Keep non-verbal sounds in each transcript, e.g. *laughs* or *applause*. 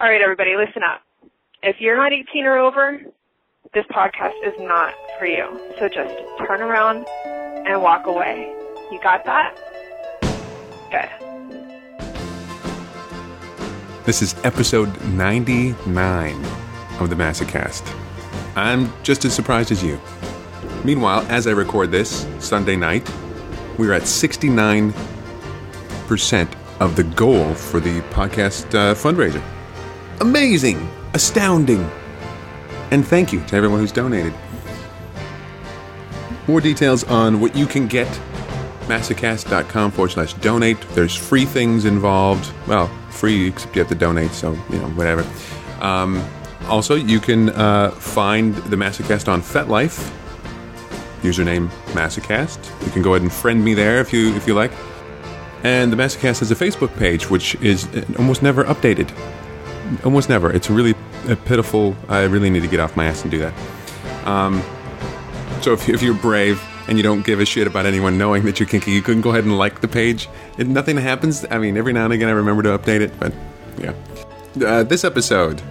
All right, everybody, listen up. If you're not 18 or over, this podcast is not for you. So just turn around and walk away. You got that? Good. This is episode 99 of the Massacast. I'm just as surprised as you. Meanwhile, as I record this Sunday night, we're at 69% of the goal for the podcast uh, fundraiser. Amazing! Astounding! And thank you to everyone who's donated. More details on what you can get massacast.com forward slash donate. There's free things involved. Well, free, except you have to donate, so, you know, whatever. Um, also, you can uh, find the Massacast on FetLife. Username Massacast. You can go ahead and friend me there if you if you like. And the Massacast has a Facebook page, which is uh, almost never updated. Almost never. It's really pitiful. I really need to get off my ass and do that. Um, so if, if you're brave and you don't give a shit about anyone knowing that you're kinky, you can go ahead and like the page. And nothing happens. I mean, every now and again I remember to update it, but yeah. Uh, this episode,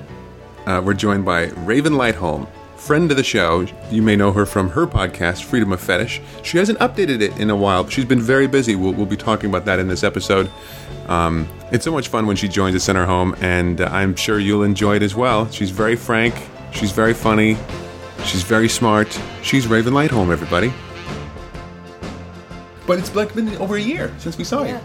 uh, we're joined by Raven Lightholme, friend of the show. You may know her from her podcast, Freedom of Fetish. She hasn't updated it in a while. She's been very busy. We'll, we'll be talking about that in this episode. Um, it's so much fun when she joins us in her home, and uh, I'm sure you'll enjoy it as well. She's very frank. She's very funny. She's very smart. She's Raven Lightholme, everybody. But it's like been over a year since we saw you.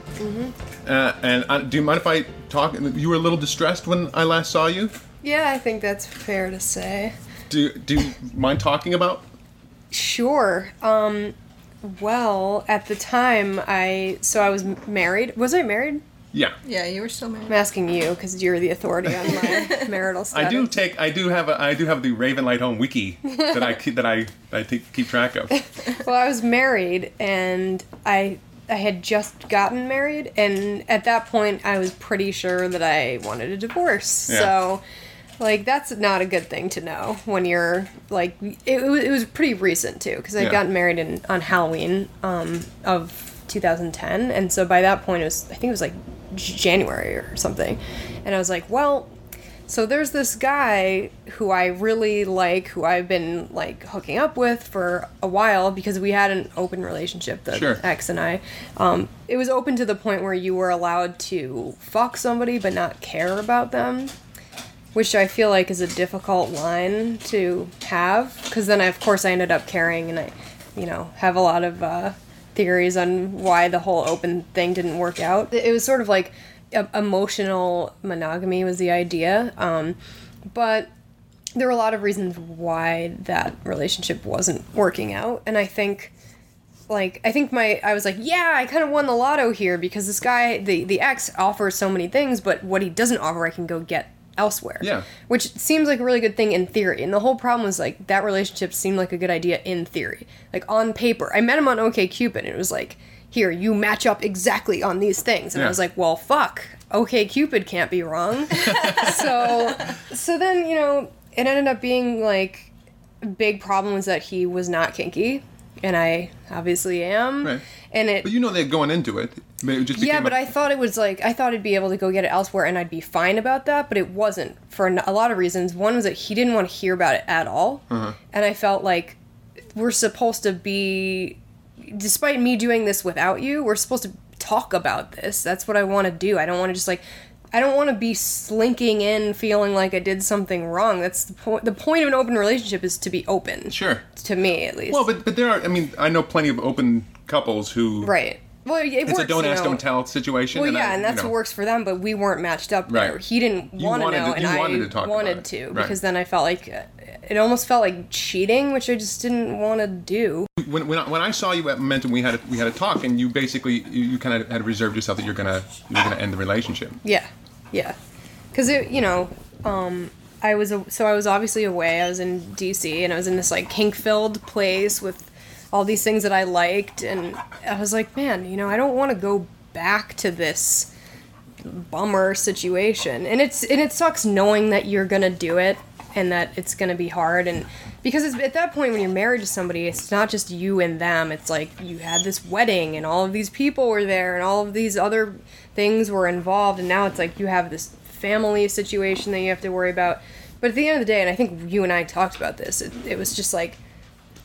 Uh, and uh, do you mind if I talk? You were a little distressed when I last saw you. Yeah, I think that's fair to say. Do Do you mind talking about? Sure. Um, well, at the time, I so I was married. Was I married? Yeah, Yeah, you were still married. I'm asking you because you're the authority on my *laughs* marital status. I do take. I do have. A, I do have the Raven Home wiki that I keep, that I I take, keep track of. *laughs* Well, I was married, and I I had just gotten married, and at that point, I was pretty sure that I wanted a divorce. Yeah. So. Like that's not a good thing to know when you're like it, was, it was pretty recent too because I Yeah. got married in on Halloween um, of 2010 and so by that point it was I think it was like January or something and I was like well so there's this guy who I really like, who I've been like hooking up with for a while because we had an open relationship, the Sure. ex and I. Um, it was open to the point where you were allowed to fuck somebody but not care about them, which I feel like is a difficult line to have because then I, of course I ended up caring and I, you know, have a lot of uh, theories on why the whole open thing didn't work out. It was sort of like e- emotional monogamy was the idea, um, but there were a lot of reasons why that relationship wasn't working out, and I think like I think my I was like, yeah, I kind of won the lotto here because this guy, the the ex, offers so many things, but what he doesn't offer, I can go get elsewhere. Yeah. which seems like a really good thing in theory. And the whole problem was like that relationship seemed like a good idea in theory, like on paper. I met him on OK Cupid, and it was like, here, you match up exactly on these things, and Yeah. I was like, well, fuck, OK Cupid can't be wrong. *laughs* so, so then you know, it ended up being like big problem was that he was not kinky, and I obviously am. Right. And it But you know they're going into it. It just yeah, but a- I thought it was like I thought I'd be able to go get it elsewhere and I'd be fine about that, but it wasn't for a lot of reasons. One was that he didn't want to hear about it at all, Uh-huh. and I felt like we're supposed to be, despite me doing this without you, we're supposed to talk about this. That's what I want to do. I don't want to just like. I don't want to be slinking in feeling like I did something wrong. That's the point. The point of an open relationship is to be open. Sure. To me, at least. Well, but but there are. I mean, I know plenty of open couples who. right. Well, it It's works, a don't ask, know. don't tell situation. Well, and yeah, I- and you that's know. what works for them. But we weren't matched up there. Right. He didn't want to know, to- and I wanted to wanted to Right. because then I felt like uh, it almost felt like cheating, which I just didn't want to do. When, when, I, when I saw you at Momentum, we had a, we had a talk, and you basically you, you kind of had reserved yourself that you're gonna you're gonna end the relationship. Yeah, yeah, because it, you know, um, I was so I was obviously away. I was in DC, and I was in this like kink-filled place with all these things that I liked, and I was like, man, you know, I don't want to go back to this bummer situation. And it's and it sucks knowing that you're gonna do it and that it's gonna be hard. And because at that point when you're married to somebody it's not just you and them. It's like you had this wedding and all of these people were there and all of these other things were involved and now it's like you have this family situation that you have to worry about. But at the end of the day, and I think you and I talked about this, it, it was just like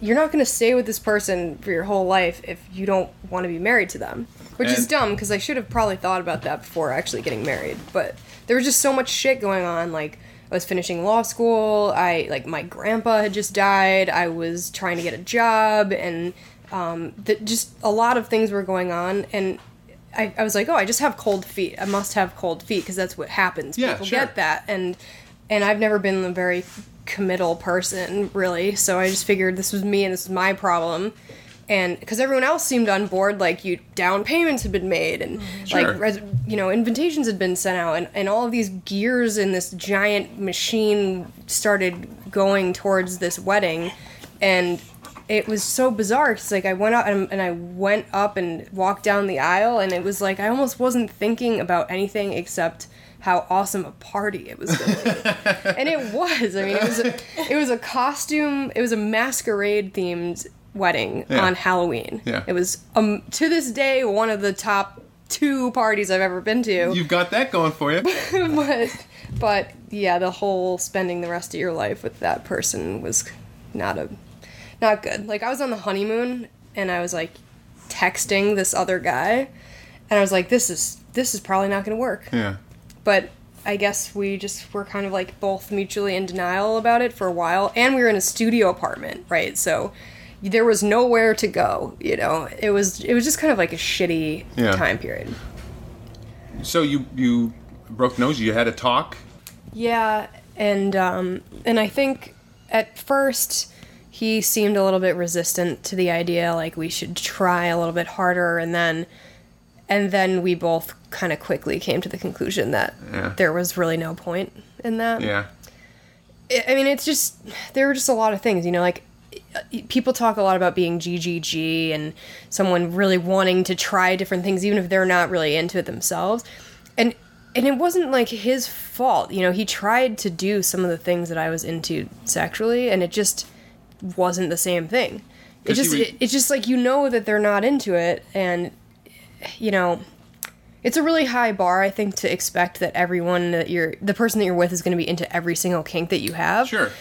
you're not going to stay with this person for your whole life if you don't want to be married to them. Which is dumb because I should have probably thought about that before actually getting married. But there was just so much shit going on. Like I was finishing law school. I like my grandpa had just died. I was trying to get a job, and um, that just a lot of things were going on. And I, I was like, oh, I just have cold feet. I must have cold feet because that's what happens. Yeah, People sure. get that, and and I've never been a very committal person really. So I just figured this was me and this is my problem. And because everyone else seemed on board, like you down payments had been made, and mm-hmm. Sure. like res- you know invitations had been sent out, and, and all of these gears in this giant machine started going towards this wedding, and it was so bizarre. Cause like I went out and, and I went up and walked down the aisle, and it was like I almost wasn't thinking about anything except how awesome a party it was going *laughs* to and it was. I mean, it was a, it was a costume. It was a masquerade themed wedding Yeah. on Halloween. Yeah. It was um to this day one of the top two parties I've ever been to. You've got that going for you. *laughs* but but yeah, the whole spending the rest of your life with that person was not a not good. Like I was on the honeymoon and I was like texting this other guy and I was like this is this is probably not going to work. yeah. But I guess we just were kind of like both mutually in denial about it for a while and we were in a studio apartment, right? So there was nowhere to go, you know. It was it was just kind of like a shitty Yeah. time period. So you you broke nose. You had a talk. Yeah, and um, and I think at first he seemed a little bit resistant to the idea, like we should try a little bit harder, and then and then we both kind of quickly came to the conclusion that Yeah. there was really no point in that. Yeah. I I mean, it's just there were just a lot of things, you know, like people talk a lot about being GGG and someone really wanting to try different things even if they're not really into it themselves. And and it wasn't like his fault, you know, he tried to do some of the things that I was into sexually and it just wasn't the same thing. It 'Cause he just re- it, it's just like you know that they're not into it and you know, it's a really high bar I think to expect that everyone that you're the person that you're with is going to be into every single kink that you have Sure.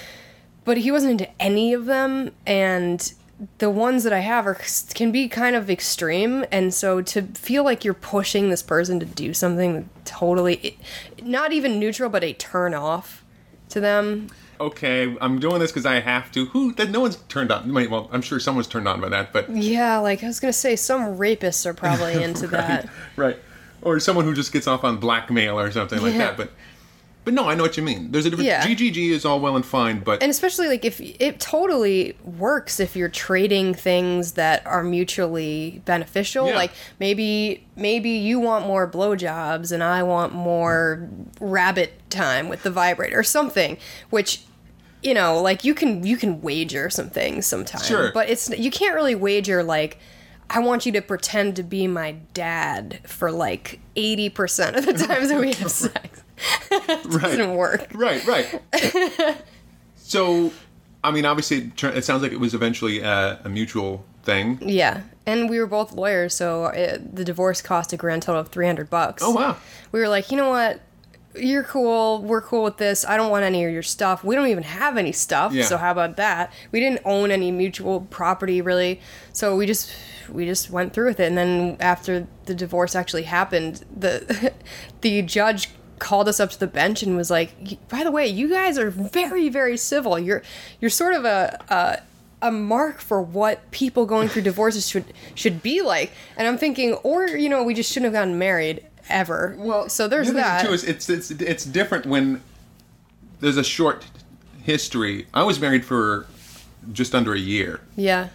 but he wasn't into any of them and the ones that i have are can be kind of extreme and so to feel like you're pushing this person to do something totally not even neutral but a turn off to them Okay, I'm doing this because I have to. Who? That no one's turned on. Well, I'm sure someone's turned on by that, but yeah like i was gonna say some rapists are probably *laughs* into that right, or someone who just gets off on blackmail or something like that. But, but no, I know what you mean. There's a difference. Yeah. GGG is all well and fine, but and especially like if it totally works if you're trading things that are mutually beneficial Yeah. like maybe maybe you want more blowjobs and i want more rabbit time with the vibrator or something which you know like you can you can wager some things sometimes Sure. but it's you can't really wager like I want you to pretend to be my dad for like 80% of the *laughs* times that we have *laughs* sex. *laughs* right, doesn't work. Right, right. *laughs* so, I mean, obviously, it it sounds like it was eventually a, a mutual thing. Yeah, and we were both lawyers, so uh the divorce cost a grand total of three hundred bucks. Oh wow. We were like, you know what? You're cool. We're cool with this. I don't want any of your stuff. We don't even have any stuff. Yeah. So how about that? We didn't own any mutual property really. So we just we just went through with it. And then after the divorce actually happened, the *laughs* the judge called us up to the bench and was like, "By the way, you guys are very very civil. You're you're sort of a." a a mark for what people going through divorces should should be like, and I'm thinking, or you know, we just shouldn't have gotten married ever. Well, so there's that. too is it's it's it's different when there's a short history. I was married for just under a year, yeah,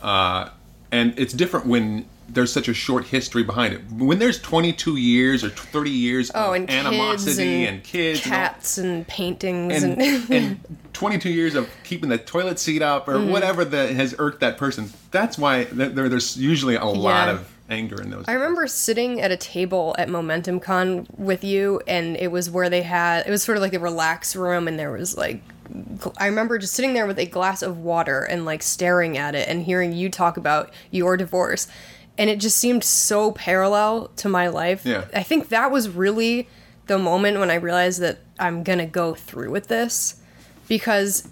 Uh, and it's different when there's such a short history behind it. When there's 22 years or 30 years oh, of and animosity kids and, kids and all- cats and, paintings and, and, *laughs* and 22 years of keeping the toilet seat up or mm. whatever that has irked that person. That's why there, there's usually a lot Yeah. of anger in those. I remember sitting at a table at Momentum Con with you, and it was where they had it was sort of like a relax room, and there was like I remember just sitting there with a glass of water and like staring at it and hearing you talk about your divorce, and it just seemed so parallel to my life. Yeah. I think that was really the moment when I realized that I'm gonna go through with this, because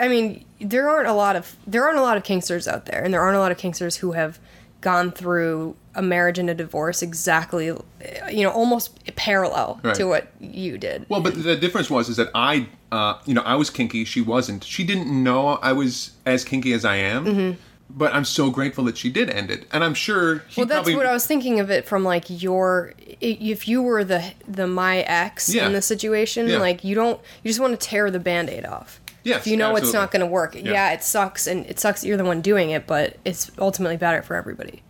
I mean there aren't a lot of there aren't a lot of kinksters out there, and there aren't a lot of kinksters who have gone through a marriage and a divorce exactly, you know, almost parallel Right. to what you did. Well, but the difference was is that I, uh, you know, I was kinky. She wasn't. She didn't know I was as kinky as I am. Mm-hmm. But I'm so grateful that she did end it, and I'm sure he Well, that's probably. what I was thinking of it from like your if you were the the my ex Yeah. in the situation, Yeah. like you don't you just want to tear the band-aid off. Yes, If you know it's not going to work. Yeah. Yeah. it sucks and it sucks that you're the one doing it, but it's ultimately better for everybody.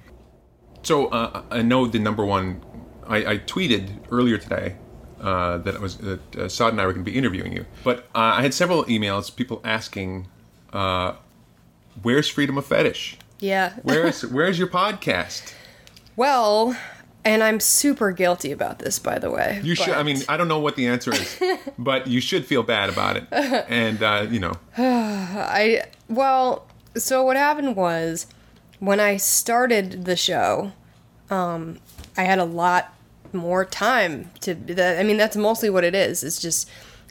So uh, I know the number one. I, I tweeted earlier today uh, that it was that uh, Sod and I were going to be interviewing you, but uh, I had several emails, people asking, uh, "Where's Freedom of Fetish? Yeah. Where's *laughs* Where's your podcast?" Well, and I'm super guilty about this by the way. You should. I mean, I don't know what the answer is, *laughs* but you should feel bad about it, and uh, you know, *sighs* I well, so what happened was when I started the show, um, I had a lot more time to. That, I mean, that's mostly what it is. It's just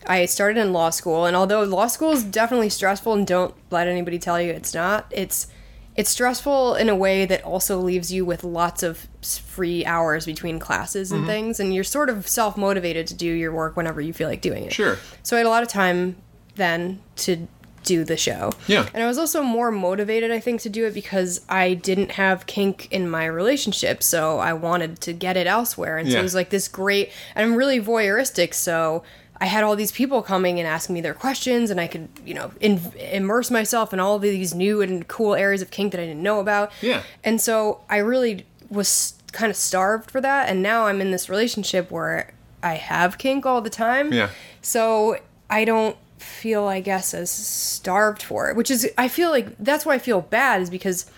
I started in law school, and although law school is definitely stressful, and don't let anybody tell you it's not, it's it's stressful in a way that also leaves you with lots of free hours between classes Mm-hmm. and things, and you're sort of self motivated to do your work whenever you feel like doing it. Sure. So I had a lot of time then to do the show. Yeah. And I was also more motivated, I think, to do it because I didn't have kink in my relationship, so I wanted to get it elsewhere. And so it was like this great, and I'm really voyeuristic, so I had all these people coming and asking me their questions, and I could, you know, in, immerse myself in all of these new and cool areas of kink that I didn't know about. Yeah. And so I really was kind of starved for that, and now I'm in this relationship where I have kink all the time. Yeah. So I don't feel, I guess, as starved for it, which is, I feel like that's why I feel bad, is because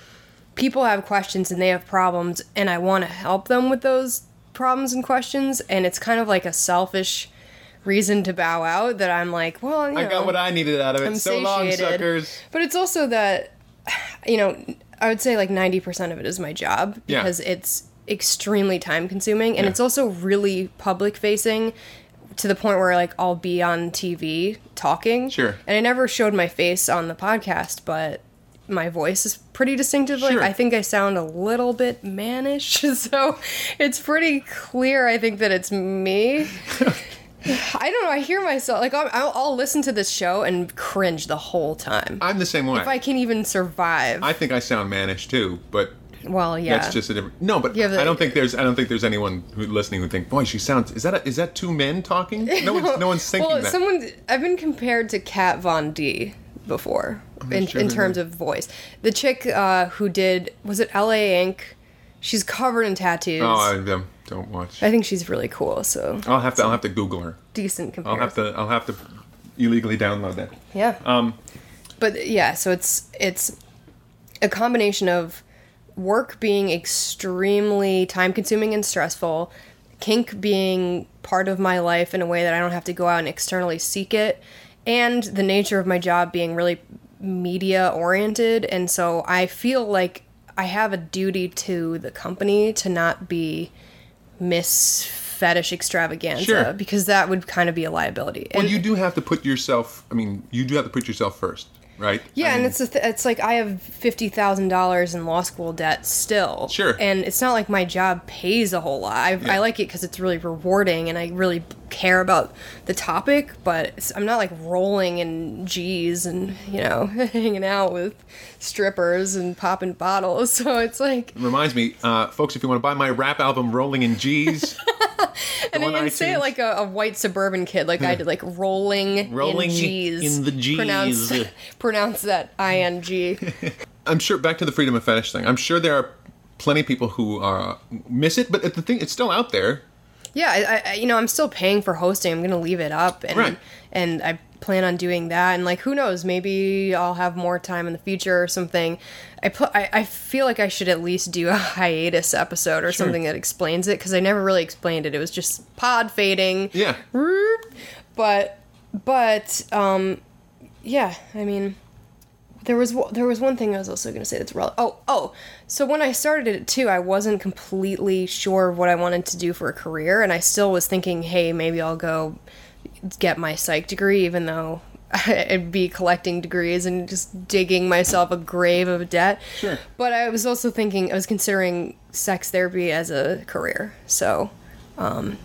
people have questions and they have problems, and I want to help them with those problems and questions, and it's kind of like a selfish reason to bow out that I'm like, well, you I know, got what I needed out of it. I'm so long, satiated. suckers. But it's also that, you know, I would say like 90% of it is my job Yeah. because it's extremely time consuming and Yeah. it's also really public facing to the point where like I'll be on TV talking. Sure. And I never showed my face on the podcast, but my voice is pretty distinctive. Like Sure. I think I sound a little bit mannish, *laughs* so it's pretty clear. I think that it's me. *laughs* *sighs* I don't know. I hear myself like I'll, I'll, listen to this show and cringe the whole time. I'm the same way. if I can even survive. I think I sound mannish too, but well, yeah. that's just a different. No, but the- I don't think there's. I don't think there's anyone who listening who think, boy, she sounds. Is that a, is that two men talking? *laughs* No one's no one's thinking well, that. someone I've been compared to Kat Von D before in, sure in terms of voice. The chick uh, who did was it L.A. Ink. She's covered in tattoos. oh, I um, don't watch. I think she's really cool. So I'll have to. I'll have to Google her. decent comparison. I'll have to. I'll have to illegally download that. Yeah. Um, but yeah, so it's it's a combination of work being extremely time consuming and stressful, kink being part of my life in a way that I don't have to go out and externally seek it, and the nature of my job being really media oriented and so I feel like I have a duty to the company to not be miss fetish extravaganza Sure. because that would kind of be a liability. well, And- you do have to put yourself. I mean, you do have to put yourself first, right? Yeah, I and it's a th- it's like I have fifty thousand dollars in law school debt still. Sure. And it's not like my job pays a whole lot. I, Yeah. I like it because it's really rewarding, and I really care about the topic. But it's, I'm not like rolling in G's and you know *laughs* hanging out with strippers and popping bottles. *laughs* So it's like, reminds me, uh, folks, if you want to buy my rap album, Rolling in G's, *laughs* and I didn't say it like a, a white suburban kid, like I did, like rolling, Rolling in G's. in the Gs. Pronounce, pronounce that I N G. I'm sure. Back to the freedom of fetish thing. I'm sure there are plenty of people who uh, miss it, but the thing, it's still out there. Yeah, I, I you know I'm still paying for hosting. I'm gonna leave it up, and Right. and I plan on doing that. And like, who knows? Maybe I'll have more time in the future or something. I put. I, I feel like I should at least do a *laughs* hiatus episode or something that explains it because I never really explained it. It was just pod fading. Yeah. But but um, yeah. I mean, There was one- there was one thing I was also going to say that's relevant. Oh oh, so when I started it too, I wasn't completely sure of what I wanted to do for a career, and I still was thinking, hey, maybe I'll go get my psych degree, even though *laughs* I'd be collecting degrees and just digging myself a grave of debt. Sure. But I was also thinking I was considering sex therapy as a career. So, um,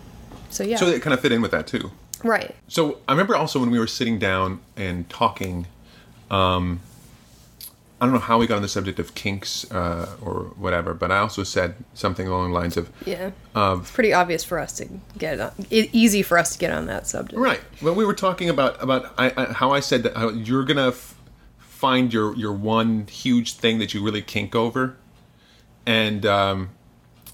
so yeah, So it kind of fit in with that too. right. So I remember also when we were sitting down and talking. Um, I don't know how we got on the subject of kinks uh, or whatever, but I also said something along the lines of Yeah. of it's pretty obvious for us to get on, e- easy for us to get on that subject. Right. Well, we were talking about about I, I, how I said that how you're gonna f- find your your one huge thing that you really kink over, and um,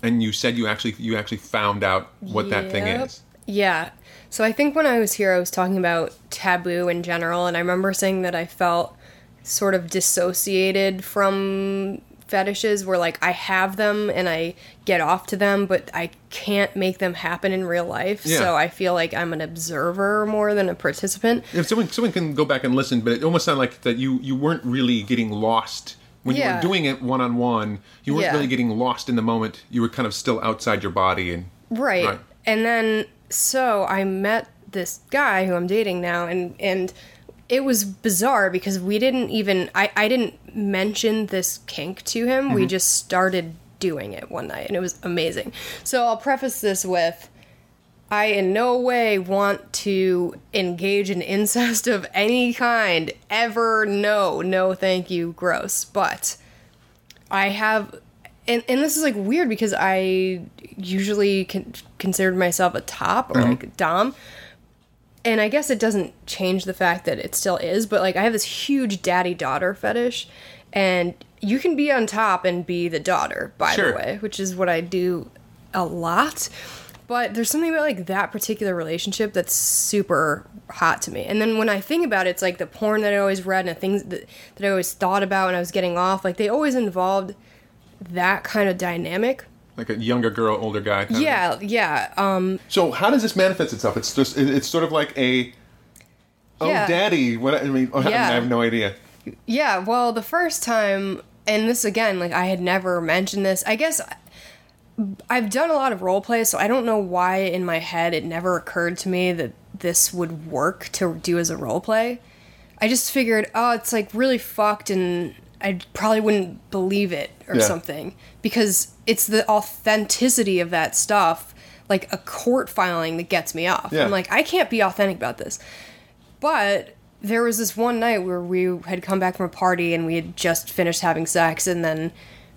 and you said you actually you actually found out what that thing is. Yeah. So I think when I was here, I was talking about taboo in general, and I remember saying that I felt sort of dissociated from fetishes where like I have them and I get off to them, but I can't make them happen in real life. Yeah. So I feel like I'm an observer more than a participant. If someone someone can go back and listen, but it almost sounded like that you you weren't really getting lost when you were doing it one on one. You weren't Yeah. really getting lost in the moment. You were kind of still outside your body and Right. Right. And then so I met this guy who I'm dating now and and it was bizarre because we didn't even I, I didn't mention this kink to him. We mm-hmm. just started doing it one night and it was amazing. So I'll preface this with I in no way want to engage in incest of any kind ever. No, no, thank you. Gross. But I have, and, and this is like weird because I usually con- considered myself a top or mm-hmm. like a dom. And I guess it doesn't change the fact that it still is, but like I have this huge daddy daughter fetish, and you can be on top and be the daughter, by Sure. the way, which is what I do a lot. But there's something about like that particular relationship that's super hot to me. And then when I think about it, it's like the porn that I always read and the things that, that I always thought about when I was getting off, like they always involved that kind of dynamic. Like a younger girl, older guy. Kind of. Yeah, yeah. Um, So how does this manifest itself? It's just it's sort of like a oh Yeah. daddy. What I mean, *laughs* I Yeah. have no idea. Yeah, well, the first time, and this again, like I had never mentioned this. I guess I've done a lot of role play, so I don't know why in my head it never occurred to me that this would work to do as a role play. I just figured, oh, it's like really fucked, and I probably wouldn't believe it or Yeah. something because it's the authenticity of that stuff, like a court filing, that gets me off. Yeah. I'm like, I can't be authentic about this. But there was this one night where we had come back from a party and we had just finished having sex, and then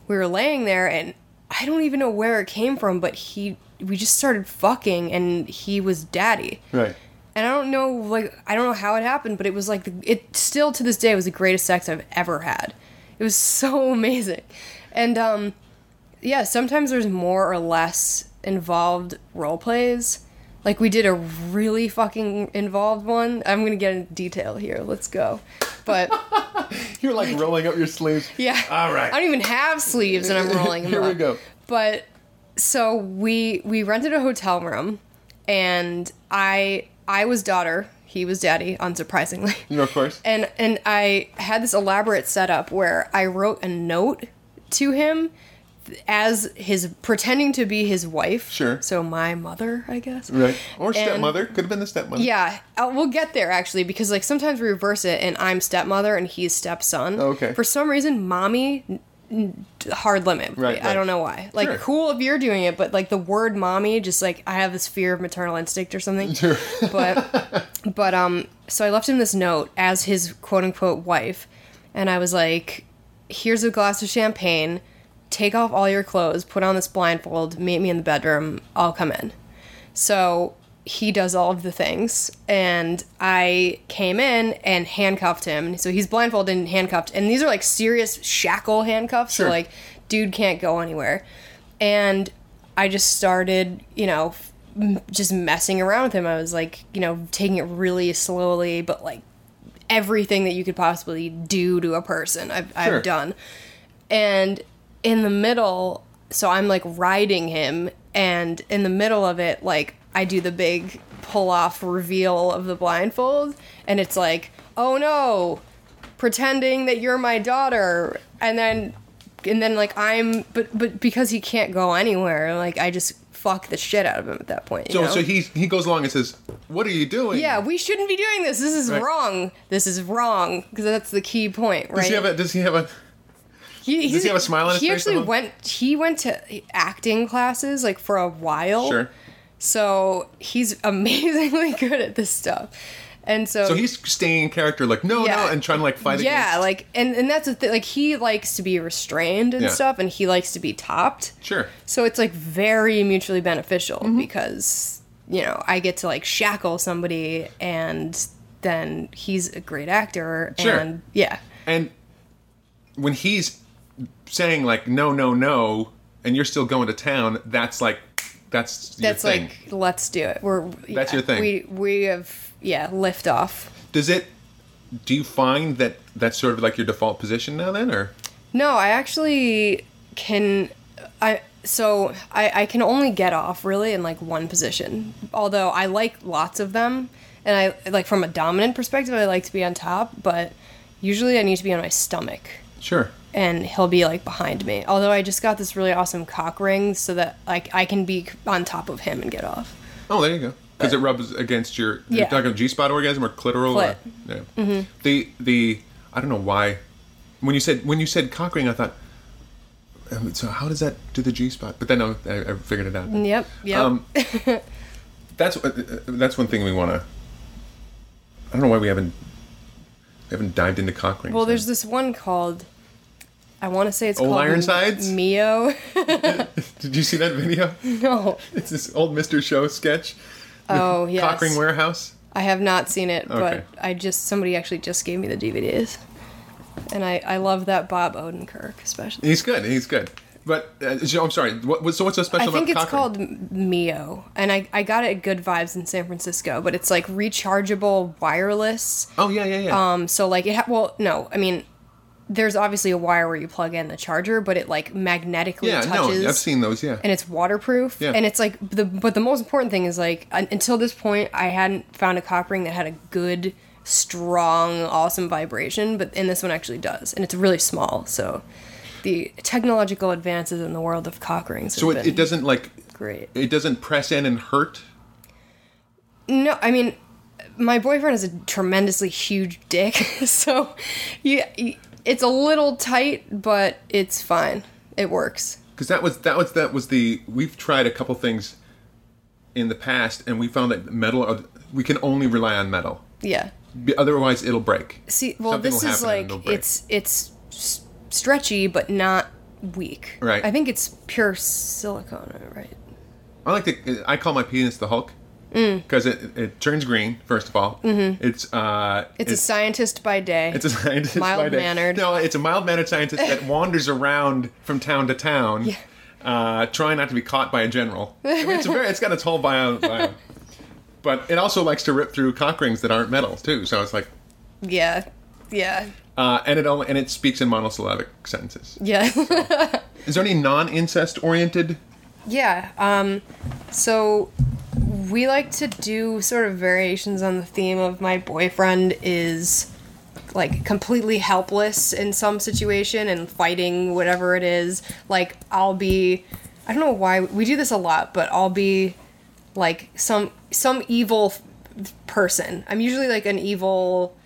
we were laying there, and I don't even know where it came from, but he, we just started fucking, and he was daddy. Right. And I don't know, like, I don't know how it happened, but it was like, the, it still to this day was the greatest sex I've ever had. It was so *laughs* amazing. And, um, yeah, sometimes there's more or less involved role plays. Like, we did a really fucking involved one. I'm gonna get into detail here. Let's go. But, *laughs* You're like rolling up your sleeves. *laughs* yeah. All right. I don't even have sleeves and I'm rolling them Here we up. go. But so we we rented a hotel room, and I I was daughter, he was daddy, unsurprisingly. *laughs* Know, of course. And and I had this elaborate setup where I wrote a note to him as his pretending to be his wife. Sure. So my mother, I guess. Right. Or And- stepmother. Could have been the stepmother. Yeah, uh, we'll get there actually because like sometimes we reverse it and I'm stepmother and he's stepson. Oh, Okay. For some reason, mommy hard limit. Right, I don't know why. Like Sure. cool if you're doing it, but like the word mommy, just like I have this fear of maternal instinct or something. *laughs* Sure. But but um, so I left him this note as his quote unquote wife, and I was like, "Here's a glass of champagne. Take off all your clothes. Put on this blindfold. Meet me in the bedroom. I'll come in." So he does all of the things, and I came in and handcuffed him. So he's blindfolded and handcuffed, and these are like serious shackle handcuffs. Sure. So like, dude can't go anywhere. And I just started, you know, just messing around with him. I was like, you know, taking it really slowly, but like everything that you could possibly do to a person, I've, Sure. I've done. And in the middle, so I'm like riding him, and in the middle of it, like I do the big pull off reveal of the blindfold, and it's like, oh no, pretending that you're my daughter and then and then like I'm but but because he can't go anywhere, like I just fuck the shit out of him at that point. you So know? so he he goes along and says, "What are you doing?" Yeah, we shouldn't be doing this. This is Right. wrong. This is wrong because that's the key point, right? Does he have a Does he have a He, Does he have a smile on his he face actually went. He went to acting classes like for a while. sure? So he's *laughs* amazingly good at this stuff, and so So he's staying in character, like no, Yeah. no, and trying to like fight against yeah, against. like and and that's the thing. Like he likes to be restrained and Yeah. stuff, and he likes to be topped. sure. So it's like very mutually beneficial Mm-hmm. because you know I get to like shackle somebody, and then he's a great actor, Sure. and yeah, And when he's saying like no, no, no, and you're still going to town, that's like that's your that's thing. like let's do it. We're That's yeah, your thing. We we have yeah lift off. Does it? Do you find that that's sort of like your default position now? Then, or No, I actually can. I so I I can only get off really in like one position. Although I like lots of them, and I like from a dominant perspective, I like to be on top. But usually, I need to be on my stomach, sure. And he'll be like behind me. Although I just got this really awesome cock ring, so that like I can be on top of him and get off. Oh, there you go. Because it rubs against your. You're Yeah. talking G spot orgasm or clitoral. Clit. Or, yeah. The the I don't know why. When you said when you said cock ring, I thought. um, So how does that do the G spot? But then I, I figured it out. Yep. Yep. Um, that's uh, uh, that's one thing we want to. I don't know why we haven't we haven't dived into cock rings. well, there's this one called. I want to say it's Old called Ironsides? Mio. *laughs* *laughs* Did you see that video? no. *laughs* It's this old Mister Show sketch. Oh yes. Cock ring warehouse. I have not seen it, Okay. but I just somebody actually just gave me the DVDs, and I I love that Bob Odenkirk especially. He's good. He's good. But uh, I'm sorry. What, so what's so special I think it's called Mio, and I I got it at Good Vibes in San Francisco, but it's like rechargeable wireless. Oh yeah, yeah, yeah. Um, so like it ha- well no, I mean. There's obviously a wire where you plug in the charger, but it like magnetically yeah, touches. no, I've seen those. Yeah. and it's waterproof Yeah. and it's like the but the most important thing is like until this point i hadn't found a cock ring that had a good strong awesome vibration but and this one actually does and it's really small so the technological advances in the world of cock rings have so it, it doesn't like great it doesn't press in and hurt. no i mean my boyfriend has a tremendously huge dick *laughs* so yeah it's a little tight but it's fine. It works. Because that was that was that was the we've tried a couple things in the past and we found that metal are- we can only rely on metal. Yeah. Otherwise it'll break. See, well, Something this is like it's it's stretchy but not weak. Right. I think it's pure silicone, right? i like to i call my penis the hulk Mm. because it, it turns green first of all mm-hmm. it's uh It's, a scientist by day. It's a scientist. by day. Mild-mannered. No, it's a mild mannered scientist that *laughs* wanders around from town to town, uh, trying not to be caught by a general. I mean, it's a very, it's got its whole bio, bio. *laughs* But it also likes to rip through cock rings that aren't metal too. So it's like, yeah, yeah, uh, and it only and it speaks in monosyllabic sentences. yeah, Is there any non-incest oriented? *laughs* yeah. Um, so we like to do sort of variations on the theme of my boyfriend is like completely helpless in some situation and fighting whatever it is. Like I'll be I don't know why we do this a lot, but I'll be like some some evil f- person. I'm usually like an evil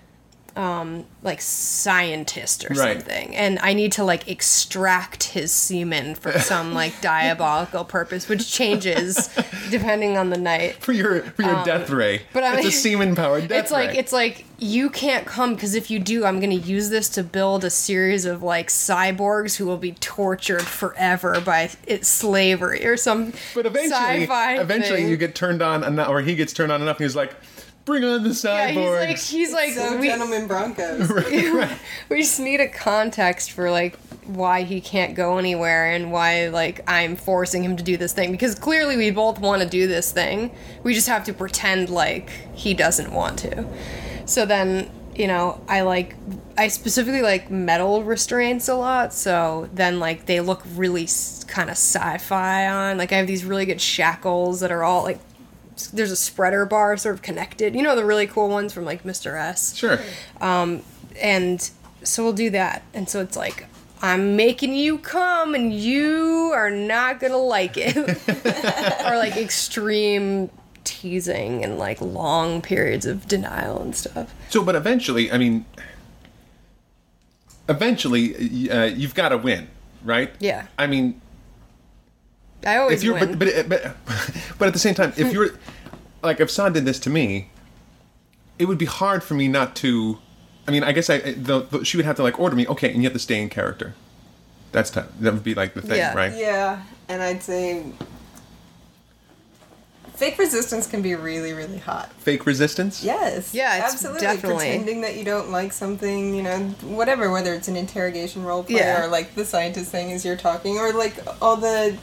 um like scientist or Right. something and I need to like extract his semen for some like *laughs* diabolical purpose which changes depending on the night. For your for your death ray, Um, but I it's a semen powered death ray. It's like ray. it's like you can't come because if you do, I'm gonna use this to build a series of like cyborgs who will be tortured forever by it, slavery or some but eventually, sci-fi eventually thing. you get turned on enough, or he gets turned on enough, and he's like, "Bring on the yeah, cyborgs." he's like he's like So, uh, we, gentlemen Broncos. *laughs* *laughs* we just need a context for like why he can't go anywhere and why like I'm forcing him to do this thing because clearly we both want to do this thing. We just have to pretend like he doesn't want to. So then, you know, I like I specifically like metal restraints a lot, so then like they look really s- kind of sci-fi on. Like I have these really good shackles that are all like there's a spreader bar sort of connected. You know the really cool ones from like Mr. S sure. Um, and so we'll do that. And so it's like, I'm making you come and you are not gonna like it. *laughs* or like extreme teasing and like long periods of denial and stuff. So, but eventually, I mean, eventually, uh, you've got to win, right? Yeah. I mean, I always if you're, win. but, but, but, *laughs* but at the same time, if you're, like, if Saad did this to me, it would be hard for me not to. I mean, I guess I the, the, she would have to like order me. Okay, and you have to stay in character. That's tough. That would be like the thing, Yeah. right? Yeah, and I'd say fake resistance can be really, really hot. Fake resistance. Yes. Yeah, it's absolutely. definitely- Pretending that you don't like something, you know, whatever, whether it's an interrogation role play Yeah. or like the scientist thing as you're talking, or like all the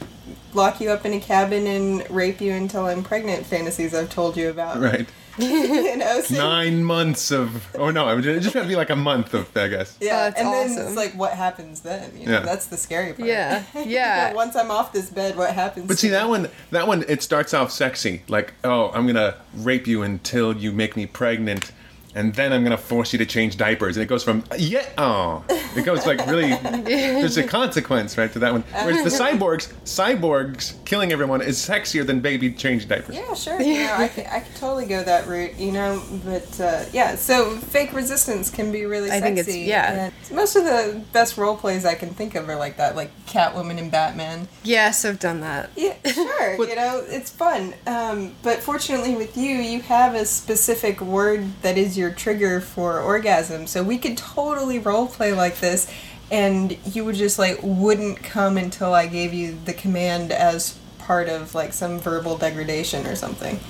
lock you up in a cabin and rape you until I'm pregnant fantasies I've told you about. *laughs* Right. you know, so- Nine months of. Oh no, it just got to be like a month of. I guess. Yeah, Oh, that's and then it's like, what happens then? You know, Yeah. that's the scary part. Yeah, *laughs* You know, yeah. Once I'm off this bed, what happens? But see to that one, that one, it starts off sexy, like, oh, I'm gonna rape you until you make me pregnant, and then I'm gonna force you to change diapers, and it goes from yeah, oh, it goes like really. *laughs* there's a consequence, right, to that one. Whereas the cyborgs, cyborgs killing everyone is sexier than baby change diapers. Yeah, sure. You know, I could, I could totally go that route, you know. But uh, yeah, so fake resistance can be really I sexy. think it's- yeah. And most of the best role plays I can think of are like that, like Catwoman and Batman. yes, I've done that. Yeah, sure. *laughs* But- you know, it's fun. Um, but fortunately, with you, you have a specific word that is your trigger for orgasm. So we could totally role play like this, and you would just like wouldn't come until I gave you the command as part of like some verbal degradation or something.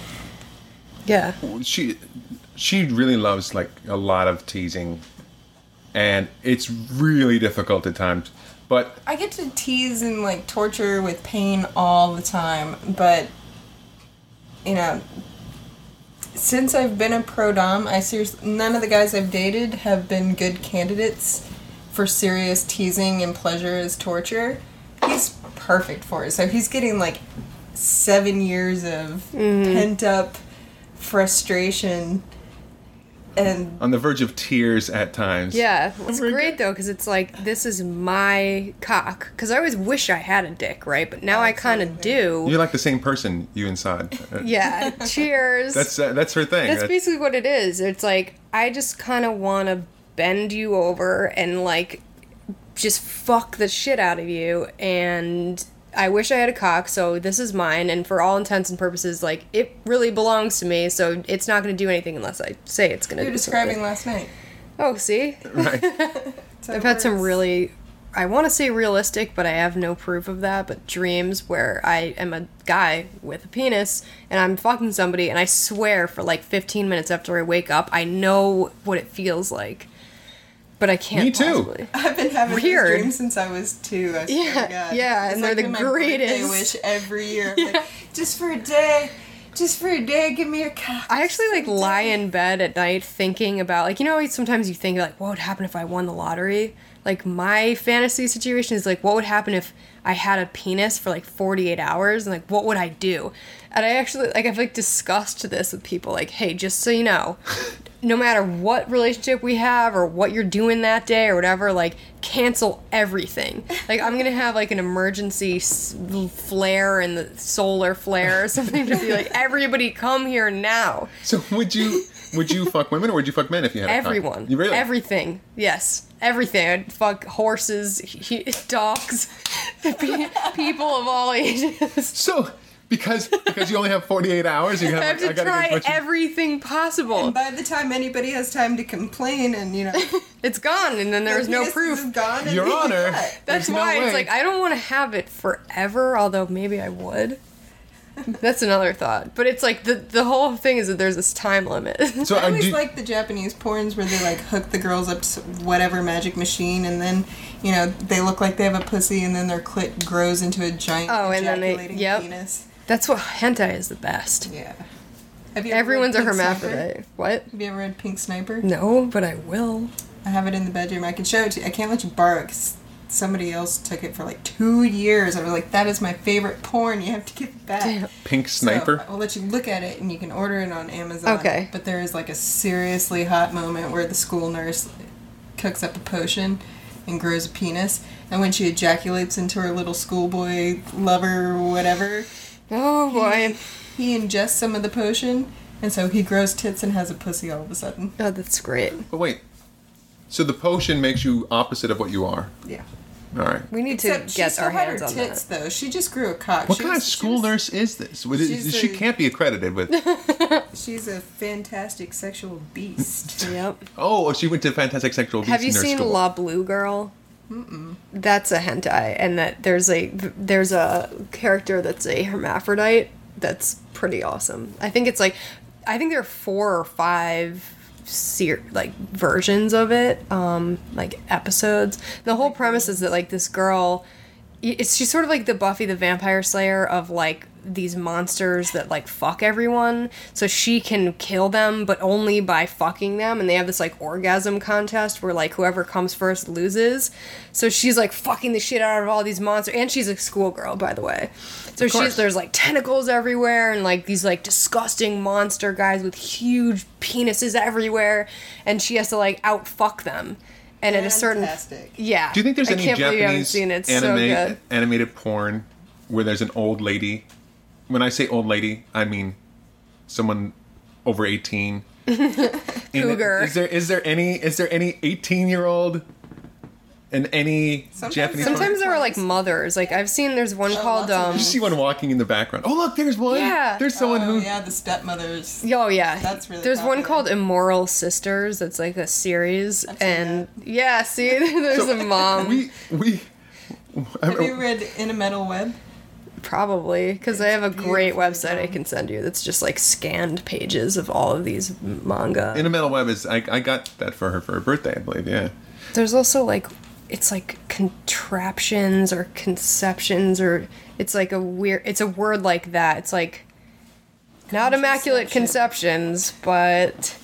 Yeah. She, she really loves like a lot of teasing, and it's really difficult at times. But I get to tease and like torture with pain all the time, but you know, since I've been a pro dom, I seriously none of the guys I've dated have been good candidates for serious teasing and pleasure as torture. He's perfect for it. So he's getting like seven years of mm-hmm. pent up frustration and on the verge of tears at times. Yeah, it's very great though because it's like this is my cock. Because I always wish I had a dick, right? But now I kind of do. You're like the same person, you inside. *laughs* Yeah. Cheers. That's uh, that's her thing. That's That's- basically what it is. It's like I just kind of want to bend you over and like just fuck the shit out of you and I wish I had a cock, so this is mine and for all intents and purposes like it really belongs to me, so it's not going to do anything unless I say it's going to you're do describing something. last night. Oh, see? right. So *laughs* I've had some really I want to say realistic, but I have no proof of that, but dreams where I am a guy with a penis and I'm fucking somebody and I swear for like 15 minutes after I wake up, I know what it feels like. But I can't Me too. possibly. *laughs* I've been having Weird. these dreams since I was two. I swear Yeah, God. yeah, It's and they're like the been my birthday greatest. wish every year. I'm *laughs* like, just for a day, just for a day, give me a cock. I actually like lie day. in bed at night thinking about like you know sometimes you think like what would happen if I won the lottery? Like my fantasy situation is like what would happen if I had a penis for like 48 hours and like what would I do? And I actually like I've like discussed this with people like hey, just so you know, no matter what relationship we have or what you're doing that day or whatever, like cancel everything. Like I'm gonna have like an emergency s- flare and the solar flare or something to be like everybody come here now. So would you would you fuck women or would you fuck men if you had a? Everyone. You really? Everything. Yes. Everything. I'd fuck horses, he- dogs, *laughs* people of all ages. So because because you only have 48 hours, you have, *laughs* I have to gotta get try as as- everything possible. and By the time anybody has time to complain, and you know, *laughs* It's gone, and then there's no proof. Gone Your Honor. That's There's no why it's like I don't want to have it forever. Although maybe I would. *laughs* That's another thought. But it's like the the whole thing is that there's this time limit. So I always do, like the Japanese porns where they like hook the girls up to whatever magic machine, and then you know they look like they have a pussy, and then their clit grows into a giant Oh, and then they- ejaculating yep. penis. That's what hentai is the best. Yeah. Have you Everyone's a read Pink Sniper? hermaphrodite. What? Have you ever read Pink Sniper? No, but I will. I have it in the bedroom. I can show it to you. I can't let you borrow it 'cause somebody else took it for like two years. I was like, that is my favorite porn. You have to give it back. Damn. pink So, sniper. I'll let you look at it and you can order it on Amazon. Okay. But there is like a seriously hot moment where the school nurse cooks up a potion and grows a penis. And when she ejaculates into her little schoolboy lover or whatever, Oh boy. he ingests some of the potion, and so he grows tits and has a pussy all of a sudden. Oh, that's great. But wait. So the potion makes you opposite of what you are. Yeah. All right. We need Except to she get still our had hands her on tits, that. though. She just grew a cock. What She kind of was- she school was- nurse is this? What is- She's she a- can't be accredited with. *laughs* She's a fantastic sexual beast. Yep. oh, oh she went to Fantastic Sexual Beasts Have you nurse seen school. La Blue Girl? Mm-mm. That's a hentai, and that there's a there's a character that's a hermaphrodite. That's pretty awesome. I think it's like, I think there are four or five like versions of it, um, like episodes. The whole premise is that like this girl, it's she's sort of like the Buffy the Vampire Slayer of like these monsters that like fuck everyone. So she can kill them but only by fucking them. And they have this like orgasm contest where like whoever comes first loses. So she's like fucking the shit out of all these monsters. And she's a schoolgirl by the way. So course. she's there's like tentacles everywhere and like these like disgusting monster guys with huge penises everywhere. And she has to like out fuck them. And at a certain yeah. Do you think there's I any can't believe Japanese seen it. It's anime, so animated porn where there's an old lady? When I say old lady, I mean someone over 18. *laughs* Cougar. Is there is there any is there any 18 year old and any Sometimes Japanese? there? Sometimes there are like mothers. Like I've seen there's one called lots um You see one walking in the background. Oh look, there's one. Yeah. There's someone oh, who. yeah, the stepmothers. Oh yeah, That's really There's one called Immoral Sisters. That's like a series, seen and yeah, see, *laughs* there's a mom We we. Have you read In a Metal Web? Probably because I have a great beautifully website I can send you. That's just like scanned pages of all of these manga. In a Metal Web is I, I got that for her for her birthday, I believe. Yeah. there's also like it's like contraptions or conceptions or it's like a weird. It's a word like that. It's like not immaculate conceptions, but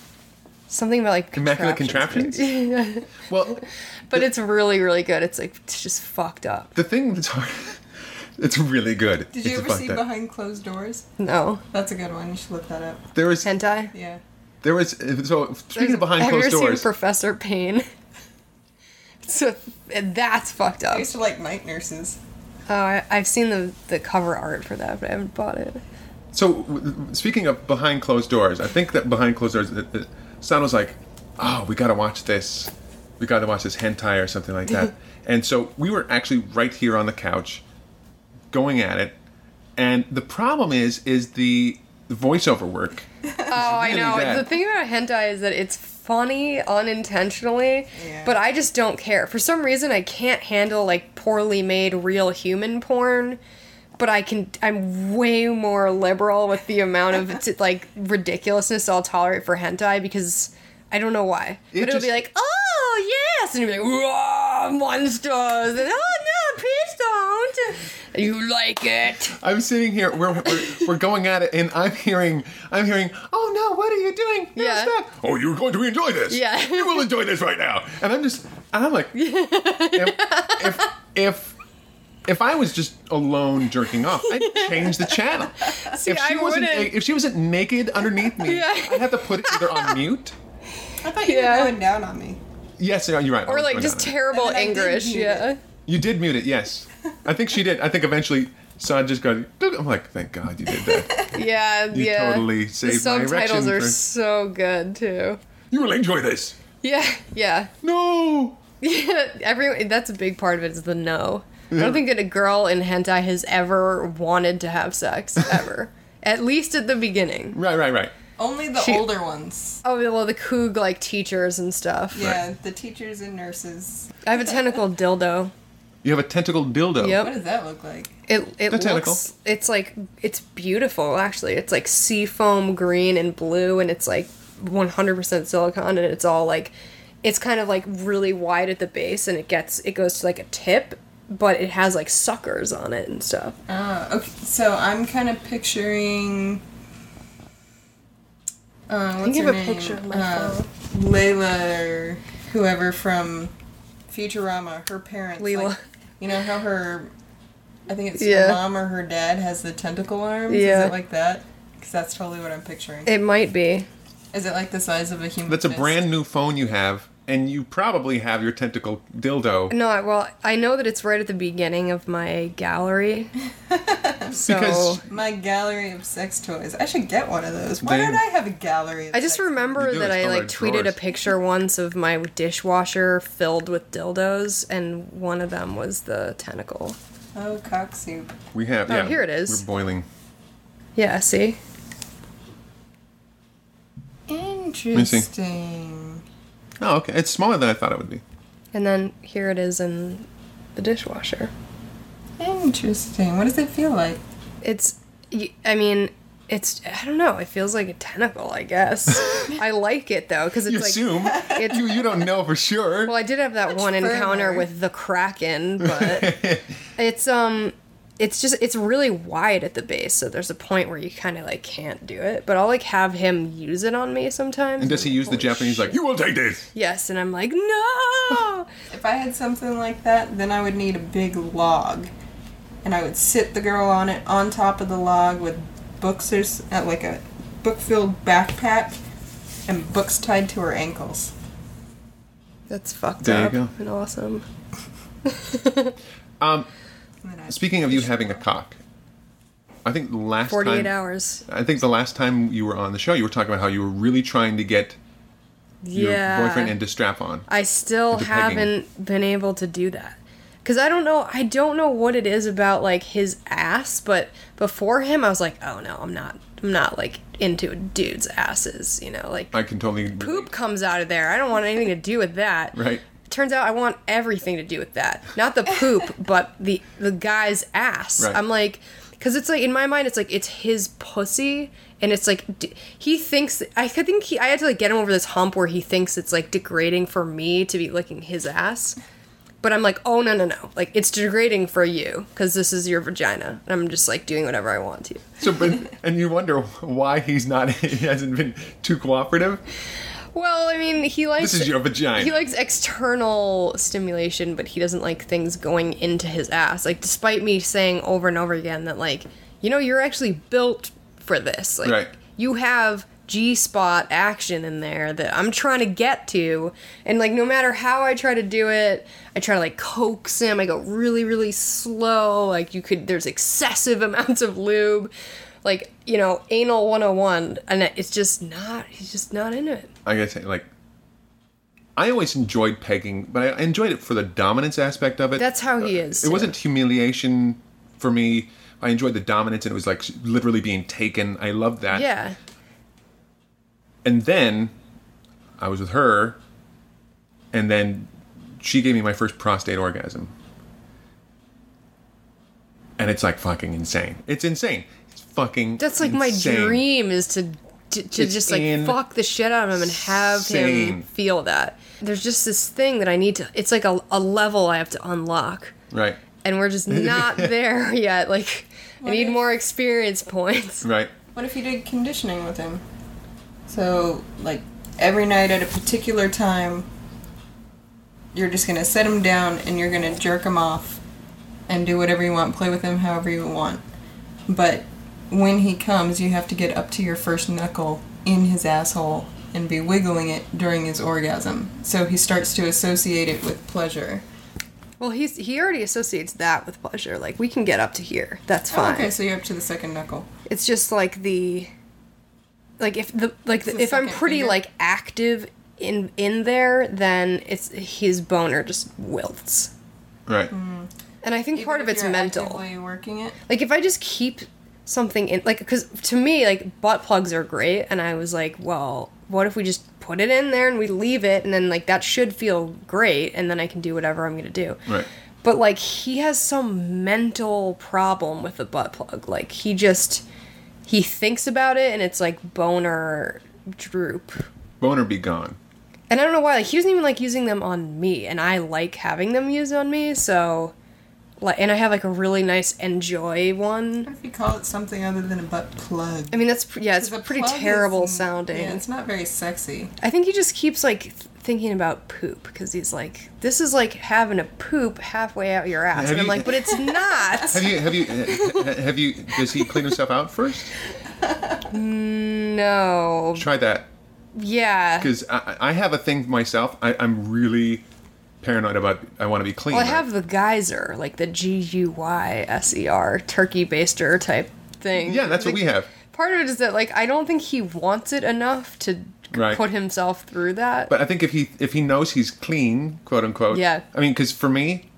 something about like Immaculate contraptions. contraptions. *laughs* Well, But it's really, really good. It's like it's just fucked up. the thing that's hard. *laughs* It's really good. Did you It's ever see up. Behind Closed Doors? No That's a good one. You should look that up. There was hentai. Yeah. there was uh, so speaking of behind Have closed you ever doors. seen Professor Payne? *laughs* so that's fucked up. I used to like night nurses. Oh, I, I've seen the the cover art for that, but I haven't bought it. So, speaking of behind closed doors, I think that behind closed doors, it, it, Son was like, "Oh, we got to watch this. We got to watch this hentai or something like that." *laughs* and so we were actually right here on the couch, going at it. And the problem is, is the, the voiceover work. *laughs* Oh, I know. bad. The thing about hentai is that it's funny unintentionally, Yeah. but I just don't care. For some reason, I can't handle like poorly made real human porn. But I can. I'm way more liberal with the amount of t- like ridiculousness I'll tolerate for hentai because I don't know why. It but it'll be like, oh yes, and you'll be like, whoa, monsters, and oh no, please don't. And you like it? I'm sitting here, we're, we're, we're going at it, and I'm hearing, I'm hearing, "Oh no, what are you doing? No, Yeah. stop. Oh, you're going to enjoy this. Yeah. you will enjoy this right now." And I'm just, and I'm like, *laughs* if, if if if I was just alone jerking off, I'd change the channel. *laughs* if she I wasn't, wouldn't. if she wasn't naked underneath me, Yeah. I'd have to put it either on mute. I thought you Yeah. were going down on me. Yes, you're right. Or like just terrible And then I did English? Yeah. it. You did mute it, yes. I think she did. I think eventually, so I just got. I'm like, thank God you did that. *laughs* Yeah, You yeah. totally the saved my subtitles erection are for- so good too. You will enjoy this. Yeah, yeah, No. *laughs* yeah. Every that's a big part of it is the no. I don't think that a girl in hentai has ever wanted to have sex *laughs* ever. at least at the beginning. Right, right, right. Only the She- older ones. Oh well, the Coog like teachers and stuff. Yeah, the teachers and nurses. I have a tentacle dildo. You have a tentacled dildo. Yep. What does that look like? It it The tentacle. it's like it's beautiful actually. It's like seafoam green and blue and it's like 100% silicone and it's all like it's kind of like really wide at the base and it gets it goes to like a tip but it has like suckers on it and stuff. Uh, okay, so I'm kind of picturing. Uh, what's can her give a name? picture of my uh. Layla or whoever from Futurama. Her parents. Leela. Like, you know how her. I think it's Yeah. her mom or her dad has the tentacle arms. Yeah. Is it like that? Because that's totally what I'm picturing. It might be. Is it like the size of a human? That's a brand new phone you have, and you probably have your tentacle dildo No, I- well, I know that it's right at the beginning of my gallery. *laughs* so Because- My gallery of sex toys. I should get one of those. Why They- don't I have a gallery? Of I just sex remember You do, that it's I called like our tweeted a drawers. picture *laughs* once of my dishwasher filled with dildos, and one of them was the tentacle. toys? Oh, cock soup. we have. Oh, yeah, here it is. We're boiling. Yeah, see? Interesting. Oh, okay. It's smaller than I thought it would be. And then here it is in the dishwasher. Interesting. What does it feel like? It's, I mean, it's, I don't know, it feels like a tentacle, I guess. *laughs* I like it though, because it's You like. assume. It's, you you don't know for sure. Well, I did have that one encounter with the Kraken, but *laughs* it's um it's just it's really wide at the base, so there's a point where you kind of like can't do it. But I'll like have him use it on me sometimes. and does he I'm use the holy Japanese like you will take this? Yes, and I'm like no. *laughs* If I had something like that, then I would need a big log. And I would sit the girl on it on top of the log with books or uh, like a book filled backpack and books tied to her ankles. That's fucked There you up go. and awesome. *laughs* Um, And then I'd speaking of you having a cock, I think the last 48 time, hours. I think the last time you were on the show, you were talking about how you were really trying to get your Yeah. boyfriend into strap on. I still haven't been able to do that. Cause I don't know, I don't know what it is about like his ass, but before him, I was like, oh no, I'm not, I'm not like into dudes' asses, you know, like I can totally poop comes out of there. I don't want anything to do with that. Right. Turns out I want everything to do with that. Not the poop, *laughs* but the the guy's ass. Right. I'm like, because it's like in my mind, it's like it's his pussy, and it's like d- he thinks. I could think he. I had to like get him over this hump where he thinks it's like degrading for me to be licking his ass. But I'm like, oh no no no! Like it's degrading for you because this is your vagina. And I'm just like doing whatever I want to. So, but and you wonder why he's not, *laughs* he hasn't been too cooperative. Well, I mean, he likes. This is your vagina. He likes external stimulation, but he doesn't like things going into his ass. Like, despite me saying over and over again that, like, you know, you're actually built for this. Like, Right. you have G spot action in there that I'm trying to get to. And, like, no matter how I try to do it, I try to, like, coax him. I go really, really slow. Like, you could, there's excessive *laughs* amounts of lube. Like, you know, anal 101. And it's just not, he's just not into it. I gotta say, like, I always enjoyed pegging, but I enjoyed it for the dominance aspect of it. That's how he uh, is. It wasn't humiliation for me. I enjoyed the dominance, and it was like literally being taken. I loved that. Yeah. And then I was with her, and then she gave me my first prostate orgasm. And it's like fucking insane. It's insane. It's fucking. That's like insane. my dream is to to, to just like fuck the shit out of him and have him feel that. There's just this thing that I need to. It's like a, a level I have to unlock, Right. and we're just *laughs* not there yet. Like I need if- more experience points. Right. What if you did conditioning with him? So, like, every night at a particular time, you're just gonna set him down and you're gonna jerk him off and do whatever you want, play with him however you want. But when he comes, you have to get up to your first knuckle in his asshole and be wiggling it during his orgasm. So he starts to associate it with pleasure. Well, he's he already associates that with pleasure. Like we can get up to here. That's Oh, fine. okay, so you're up to the second knuckle. It's just like the like if the like the, the if I'm pretty finger. like active in in there, then it's his boner just wilts. Right. Mm. And I think part of it's you're mental. actively working it. Like if I just keep something in like cuz to me like butt plugs are great and I was like, well, what if we just put it in there and we leave it and then like that should feel great and then I can do whatever I'm to do. Right. But like he has some mental problem with the butt plug. Like he just he thinks about it and it's like boner droop. Boner be gone. And I don't know why. Like he doesn't even like using them on me, and I like having them used on me. So, like, and I have like a really nice enjoy one. What if you call it something other than a butt plug? I mean, that's yeah, it's 'Cause a pretty terrible is- sounding. Yeah, it's not very sexy. I think he just keeps like thinking about poop because he's like, this is like having a poop halfway out your ass, Have and I'm you- like, but it's *laughs* not. Have you? Have you? have you? Does he clean himself out first? no, Try that. Yeah. because I, I have a thing myself. I, I'm really paranoid about. I want to be clean. Well, I right? have the geyser, like the G U Y S E R turkey baster type thing. Yeah, that's what we have. Part of it is that like I don't think he wants it enough to Right. put himself through that. But I think if he if he knows he's clean, quote unquote. Yeah. I mean, because for me,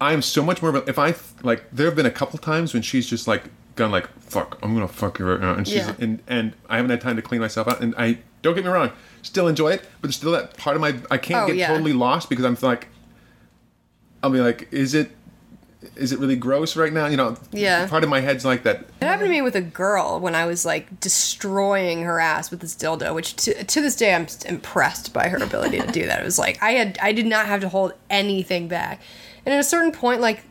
I'm so much more. of a- If I like, there have been a couple times when she's just like gone like, "Fuck, I'm gonna fuck you right now," and she's Yeah. and and I haven't had time to clean myself out, and I don't get me wrong, still enjoy it, but there's still that part of my I can't Oh, get yeah. totally lost because I'm like, I'll be like, is it. Is it really gross right now? You know, Yeah. Part of my head's like that. It happened to me with a girl when I was like destroying her ass with this dildo, which to, to this day I'm impressed by her ability to do that. It was like I had I did not have to hold anything back, and at a certain point, like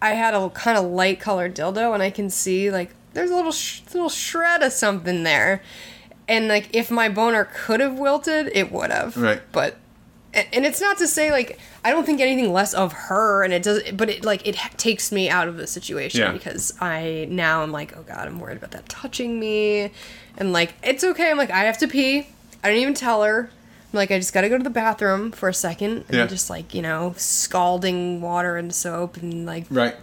I had a kind of light colored dildo, and I can see like there's a little sh- little shred of something there, and like if my boner could have wilted, it would have. Right. But and it's not to say like I don't think anything less of her, and it does, but it like it takes me out of the situation Yeah. because I now I'm like, oh god, I'm worried about that touching me, and like it's okay. I'm like I have to pee. I don't even tell her. I'm like I just got to go to the bathroom for a second, and Yeah. just like you know scalding water and soap, and like Right.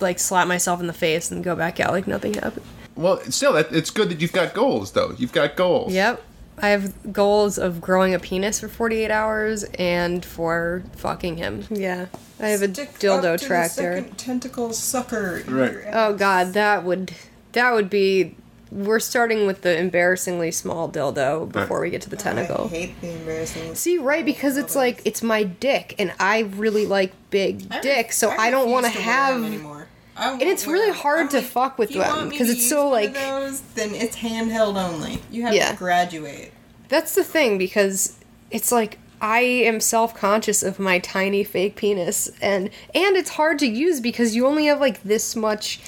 like slap myself in the face and go back out like nothing happened. Well, still, that, it's good that you've got goals, though. You've got goals. Yep. I have goals of growing a penis for 48 hours and for fucking him. Yeah. I have a Stick up dildo to the tractor. second tentacle sucker. Right. Oh god, that would that would be we're starting with the embarrassingly small dildo before we get to the I tentacle. hate the embarrassing. See, right, because it's like it's my dick and I really like big I re- dick, so I, don't want to have anymore. I won't And it's really hard I'm to like, fuck with you them, want me 'cause to it's use so, one of like- those, then it's handheld only. You have Yeah. to graduate. That's the thing because it's like I am self-conscious of my tiny fake penis and and it's hard to use because you only have like this much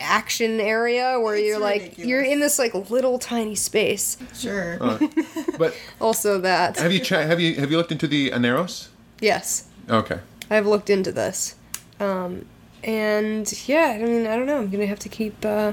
action area where It's you're like you're in this like little tiny space. Sure. *laughs* But Also that. have you tra- have you have you looked into the Aneros? yes. Okay. I've looked into this. Um and yeah, I mean, I don't know. I'm going to have to keep uh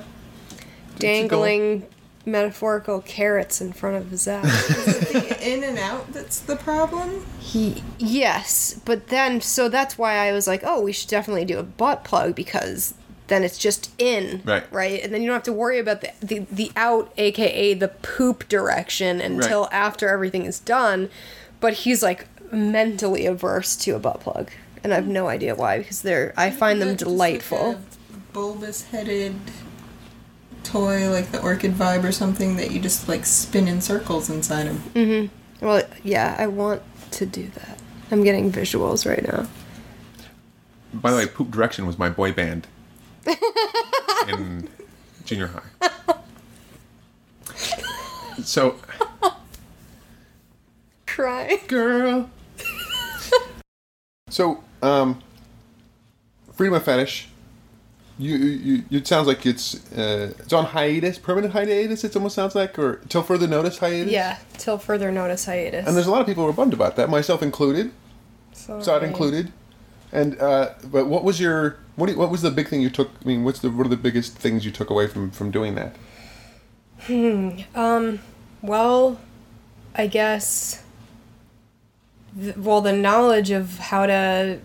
dangling metaphorical carrots in front of his *laughs* ass. the in and out that's the problem. He, yes, but then so that's why I was like, oh, we should definitely do a butt plug because then it's just in, Right. Right, and then you don't have to worry about the the, the out, aka the poop direction, until Right. after everything is done. But he's like mentally averse to a butt plug, and I have no idea why because they're I find them Is that just like delightful. a bulbous headed toy like the orchid vibe or something that you just like spin in circles inside him. Mm-hmm. Well, yeah, I want to do that. I'm getting visuals right now. By the way, Poop Direction was my boy band *laughs* in junior high. So, Cry. girl. So, um, freedom of fetish. You, you, you, it sounds like it's uh, it's on hiatus, permanent hiatus. It almost sounds like, or till further notice hiatus. Yeah, till further notice hiatus. And there's a lot of people who are bummed about that, myself included. Sod Sorry. included. And uh, but what was your what do you, what was the big thing you took? I mean, what's the what are the biggest things you took away from from doing that? Hmm. Well, I guess. Well, the knowledge of how to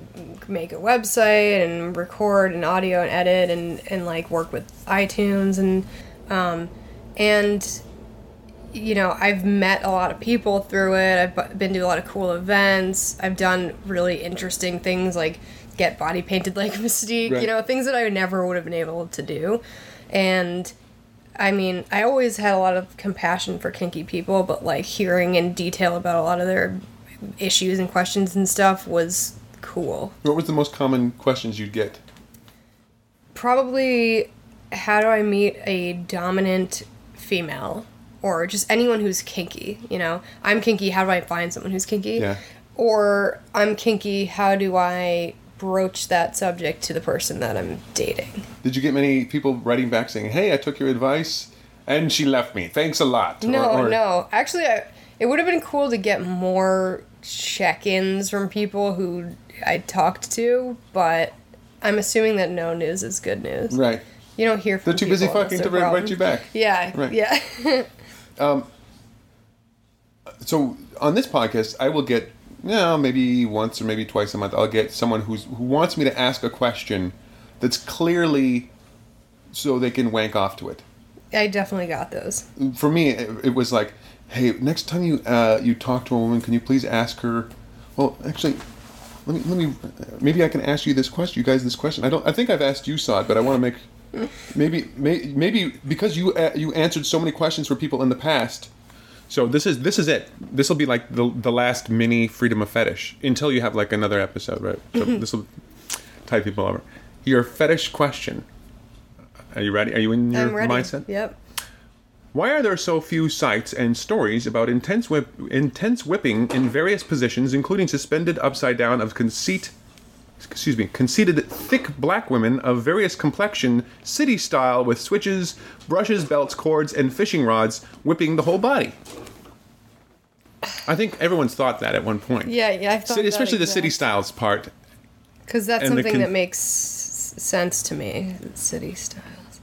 make a website and record and audio and edit and, and like work with iTunes and um, and you know I've met a lot of people through it. I've been to a lot of cool events. I've done really interesting things like get body painted *laughs* like Mystique. Right. You know things that I never would have been able to do, and I mean, I always had a lot of compassion for kinky people, but like hearing in detail about a lot of their issues and questions and stuff was cool. What was the most common questions you'd get? Probably, how do I meet a dominant female? Or just anyone who's kinky, you know? I'm kinky, how do I find someone who's kinky? Yeah. Or I'm kinky, how do I broach that subject to the person that I'm dating? Did you get many people writing back saying, "Hey, I took your advice, and she left me. Thanks a lot." No, Or- or- no. Actually, I, it would have been cool to get more check-ins from people who I talked to, but I'm assuming that no news is good news. Right. You don't hear from They're too busy fucking to they're write you back. Yeah, Right. yeah. *laughs* um, so on this podcast, I will get, you know, maybe once or maybe twice a month, I'll get someone who's who wants me to ask a question that's clearly so they can wank off to it. I definitely got those. For me, it, it was like, hey, next time you uh, you talk to a woman, can you please ask her? Well, actually, let me let me maybe I can ask you this question, you guys, this question. I don't. I think I've asked you, Sod, but I want to make maybe may, maybe because you uh, you answered so many questions for people in the past. So this is this is it. This will be like the the last mini freedom of fetish until you have like another episode, right? So this will tie people over. Your fetish question. Are you ready? Are you in your I'm ready. mindset? Yep. Why are there so few sites and stories about intense whip, intense whipping in various positions, including suspended upside down of conceit, excuse me, conceited thick black women of various complexion, city style, with switches, brushes, belts, cords, and fishing rods, whipping the whole body? I think everyone's thought that at one point. Yeah, yeah. I thought City, especially the city styles part. Because that's something con- that makes sense to me. City styles.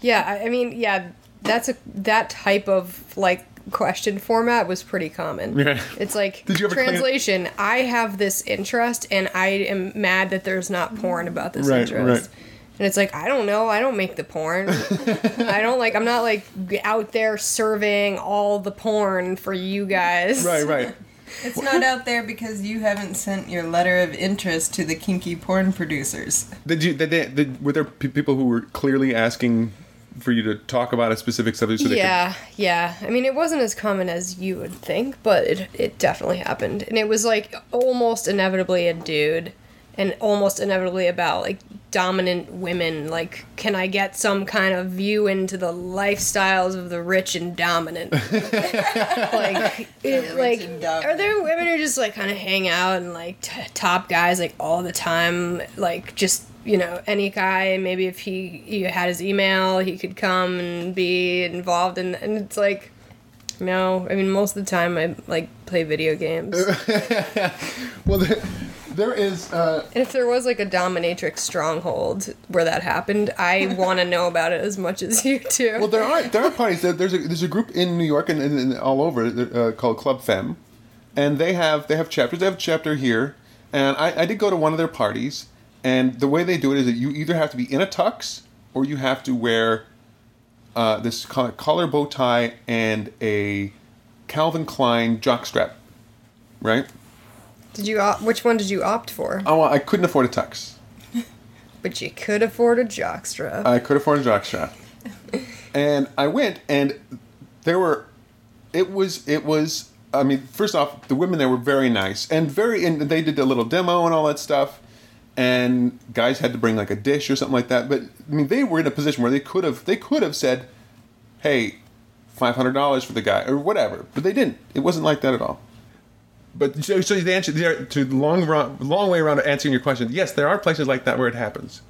Yeah, I, I mean, yeah, that's a that type of like question format was pretty common. Yeah. It's like Did you ever claim- translation. I have this interest, and I am mad that there's not porn about this Right, interest. right. And it's like I don't know. I don't make the porn. *laughs* I don't like. I'm not like out there serving all the porn for you guys. Right, right. *laughs* It's not out there because you haven't sent your letter of interest to the kinky porn producers. Did you? Did they, did, were there pe- people who were clearly asking for you to talk about a specific subject? So they could- Yeah, yeah. I mean, it wasn't as common as you would think, but it it definitely happened, and it was like almost inevitably a dude, and almost inevitably about like dominant women. Like, can I get some kind of view into the lifestyles of the rich and dominant? *laughs* like, it, like, and dominant. are there women who just like kind of hang out and like t- top guys like all the time, like just. You know, any guy, maybe if he, he had his email, he could come and be involved in, and it's like, no, I mean, most of the time I like play video games. *laughs* Well, there, there is. Uh, if there was like a dominatrix stronghold where that happened, I *laughs* want to know about it as much as you do. well, there are there are parties. There's a there's a group in New York and, and, and all over uh, called Club Femme, and they have they have chapters. They have a chapter here, and I, I did go to one of their parties, and the way they do it is that you either have to be in a tux or you have to wear uh, this collar bow tie and a Calvin Klein jockstrap, right? Did you op- which one did you opt for? Oh, I couldn't afford a tux. *laughs* But you could afford a jockstrap. I could afford a jockstrap. and I went, and there were, it was, it was. I mean, first off, the women there were very nice and very, and they did a little demo and all that stuff. And guys had to bring like a dish or something like that. But I mean, they were in a position where they could have, they could have said, "Hey, five hundred dollars for the guy" or whatever. But they didn't. It wasn't like that at all. But so, so the answer there to the long run, long way around answering your question. Yes, there are places like that where it happens.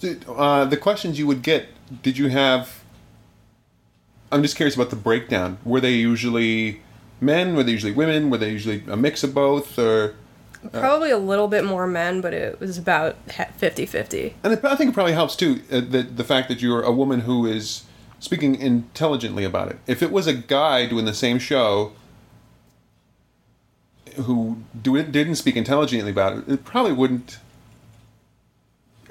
So, uh, the questions you would get, did you have? I'm just curious about the breakdown. Were they usually men? Were they usually women? Were they usually a mix of both? Or Probably a little bit more men, but it was about 50 50. and it, I think it probably helps too uh, the the fact that you're a woman who is speaking intelligently about it. If it was a guy doing the same show who do didn't speak intelligently about it, it probably wouldn't.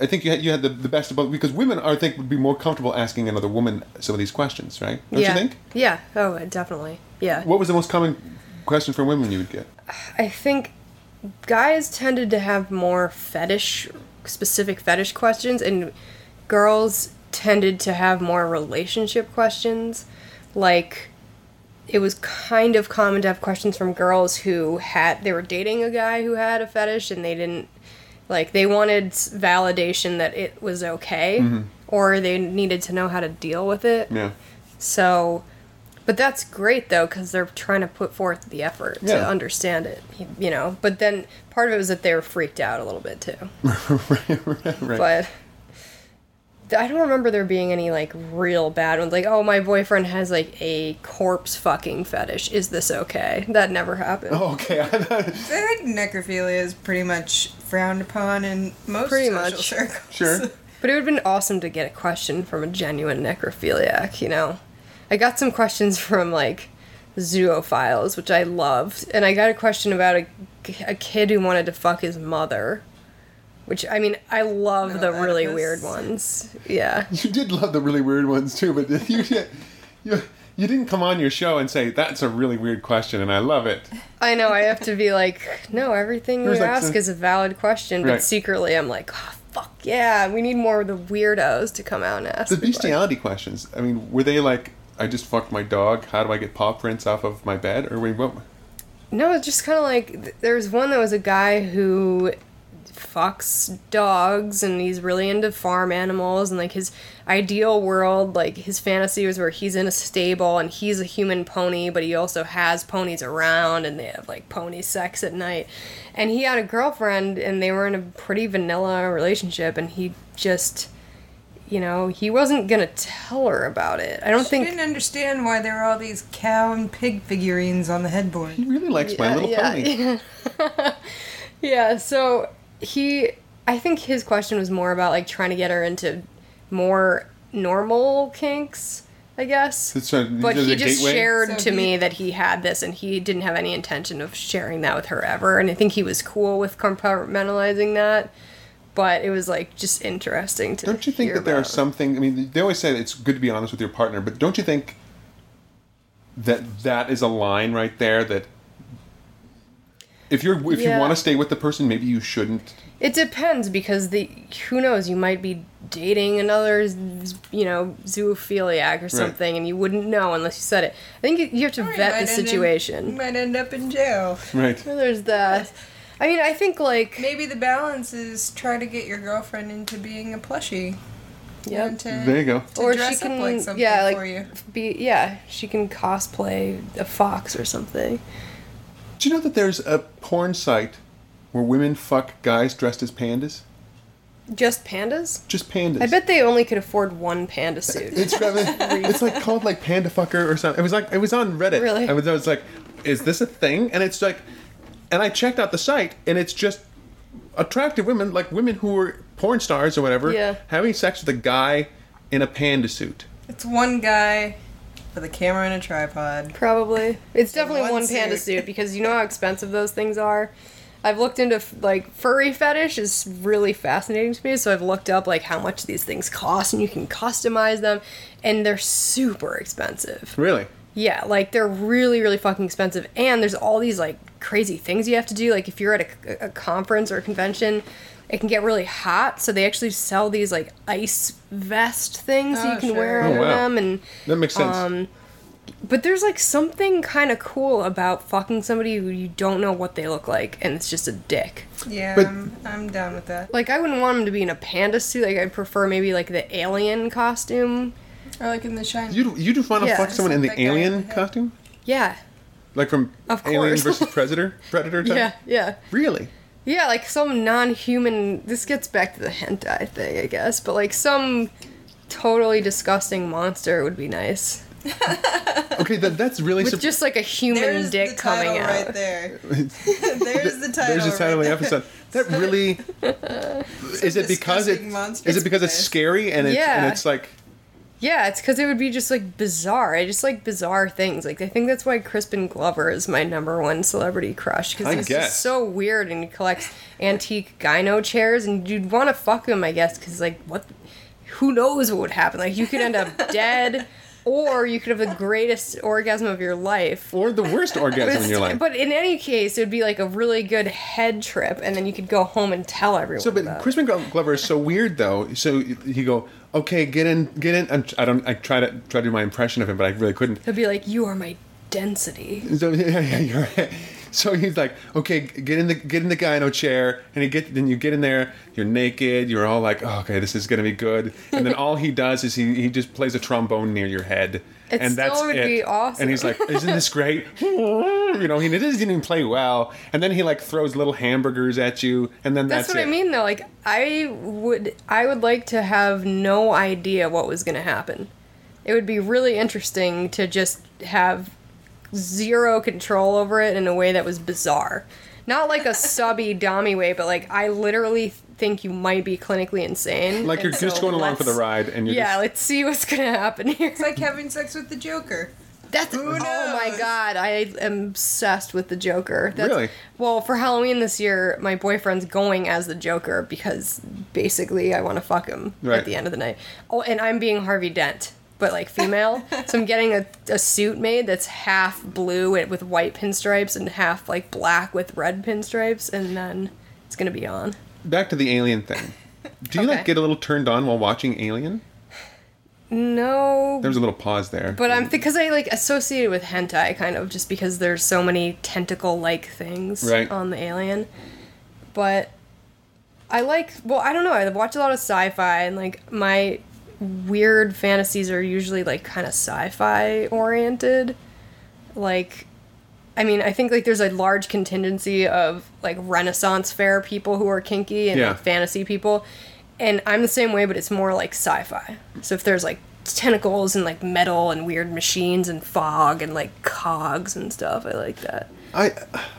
I think you had you had the, the best of both because women I think would be more comfortable asking another woman some of these questions, right? Don't yeah. you think? Yeah. Oh, definitely. Yeah. What was the most common question from women you would get? I think guys tended to have more fetish specific fetish questions and girls tended to have more relationship questions. Like it was kind of common to have questions from girls who had they were dating a guy who had a fetish and they didn't like they wanted validation that it was okay mm-hmm. or they needed to know how to deal with it. Yeah. so, but that's great though because they're trying to put forth the effort Yeah. to understand it, you know. But then part of it was that they were freaked out a little bit too. right. *laughs* right, right. But I don't remember there being any like real bad ones. Like, oh, my boyfriend has like a corpse fucking fetish. Is this okay? That never happened. Oh, okay. *laughs* I I think necrophilia is pretty much frowned upon in most Pretty social much. circles. sure. *laughs* But it would have been awesome to get a question from a genuine necrophiliac, you know? I got some questions *laughs* from, like, zoophiles, which I loved. And I got a question about a, a kid who wanted to fuck his mother. Which I mean, I love No, the really Oedipus. weird ones. Yeah. *laughs* You did love the really weird ones too, but you you you didn't come on your show and say that's a really weird question, and I love it. I know. I have to be like, no, everything you like ask some- is a valid question, but Right. secretly I'm like, oh, fuck yeah, we need more of the weirdos to come out and ask. The the bestiality questions. I mean, were they like, I just fucked my dog. How do I get paw prints off of my bed? Or wait, what? No, it's just kind of like th- there's one that was a guy who fucks dogs and he's really into farm animals and like his ideal world like his fantasy was where he's in a stable and he's a human pony but he also has ponies around and they have like pony sex at night and he had a girlfriend and they were in a pretty vanilla relationship and he just you know he wasn't gonna tell her about it i don't She think didn't understand why there were all these cow and pig figurines on the headboard. He really likes My Yeah, Little yeah, Pony. *laughs* Yeah, so he I think his question was more about like trying to get her into more normal kinks, I guess. It's a- but he just gateway? shared So to he- me that he had this and he didn't have any intention of sharing that with her ever and I think he was cool with compartmentalizing that. But it was like just interesting to Don't you think that there are about. some things? I mean, they always say it's good to be honest with your partner, but don't you think that that is a line right there that if you're if Yeah. you want to stay with the person, maybe you shouldn't. It depends because the who knows you might be dating another you know zoophiliac or something and you wouldn't know unless you said it. I think you- you have to Or vet might the end in- situation. you might end up in jail. Right. There's that. I mean, I think like Maybe the balance is try to get your girlfriend into being a plushie. Yeah. There you go. to or dress she can up like something yeah like for you. be yeah she can cosplay a fox or something. Do you know that there's a porn site where women fuck guys dressed as pandas? Just pandas? Just pandas. I bet they only could afford one panda suit. It's it's like called like Panda Fucker or something. It was like it was on Reddit. Really? I was, I was like, is this a thing? And it's like, and I checked out the site, and it's just attractive women, like women who were porn stars or whatever, Yeah. having sex with a guy in a panda suit. It's one guy with a camera and a tripod. Probably. It's definitely one one, panda suit. suit because you know how expensive those things are. I've looked into like furry fetish is really fascinating to me, so I've looked up like how much these things cost and you can customize them and they're super expensive. Really? Yeah, like they're really really fucking expensive and there's all these like crazy things you have to do like if you're at a, a conference or a convention it can get really hot, so they actually sell these like ice vest things Oh, you can sure. wear Oh, under wow. them and That makes sense. Um, but there's like something kind of cool about fucking somebody who you don't know what they look like and it's just a dick. Yeah, But- I'm, I'm down with that. Like I wouldn't want him to be in a panda suit. Like I'd prefer maybe like the alien costume. Or like in the Shining. you you just want to Yeah. fuck someone in the Like that guy in alien the head. costume, Yeah. like from Of Alien course. versus *laughs* Predator, Predator type. Yeah, yeah. Really? Yeah, like some non-human this gets back to the hentai thing, I guess, but like some totally disgusting monster would be nice. *laughs* Okay, that that's really. With sup- just like a human There's dick the title coming out. right there. *laughs* There's the title. There's the title of right the episode. That really is it because it disgusting monster. is it because it's It's scary and it's and Yeah. it's like Yeah, it's because it would be just like bizarre. I just like bizarre things. Like I think that's why Crispin Glover is my number one celebrity crush because he's guess. just so weird and he collects antique gyno chairs and you'd want to fuck him, I guess, because like what? Who knows what would happen? Like you could end up *laughs* dead, or you could have the greatest orgasm of your life. or the worst *laughs* orgasm in your life. But in any case, it would be like a really good head trip, and then you could go home and tell everyone. So, but about. Crispin Glover is so weird, though. So he go, okay, get in, get in. I'm, I don't. I try to try to do my impression of him, but I really couldn't. He'll be like, "You are my density." So *laughs* yeah, yeah, you're right. So he's like, okay, get in the get in the gyno chair, and he get then you get in there. You're naked. You're all like, oh, okay, this is gonna be good. And then *laughs* all he does is he he just plays a trombone near your head, It and still that's would it. be awesome. And he's like, isn't this great? *laughs* *laughs* you know, he doesn't even play well. And then he like throws little hamburgers at you, and then That's, that's, what it. I mean though. Like I would I would like to have no idea what was going to happen. It would be really interesting to just have zero control over it in a way that was bizarre. Not like a *laughs* subby dummy way, but like I literally think you might be clinically insane. Like you're and just so going along for the ride, and you're Yeah, just, let's see what's going to happen here. It's like having sex with the Joker. That's oh my god! I am obsessed with the Joker. That's, Really? Well, for Halloween this year, my boyfriend's going as the Joker because basically I want to fuck him Right. at the end of the night. Oh, and I'm being Harvey Dent, but like female. *laughs* so I'm getting a, a suit made that's half blue with with white pinstripes and half like black with red pinstripes, and then it's gonna be on. Back to the alien thing. Do you like get a little turned on while watching Alien? No, There was a little pause there. But I'm because I like associated with hentai kind of just because there's so many tentacle like things Right. on the alien. But I like well, I don't know, I watch a lot of sci-fi and like my weird fantasies are usually like kind of sci-fi oriented. Like I mean, I think like there's a large contingency of like Renaissance fair people who are kinky and Yeah. like fantasy people. And I'm the same way, but it's more like sci-fi. So if there's like tentacles and like metal and weird machines and fog and like cogs and stuff, I like that. I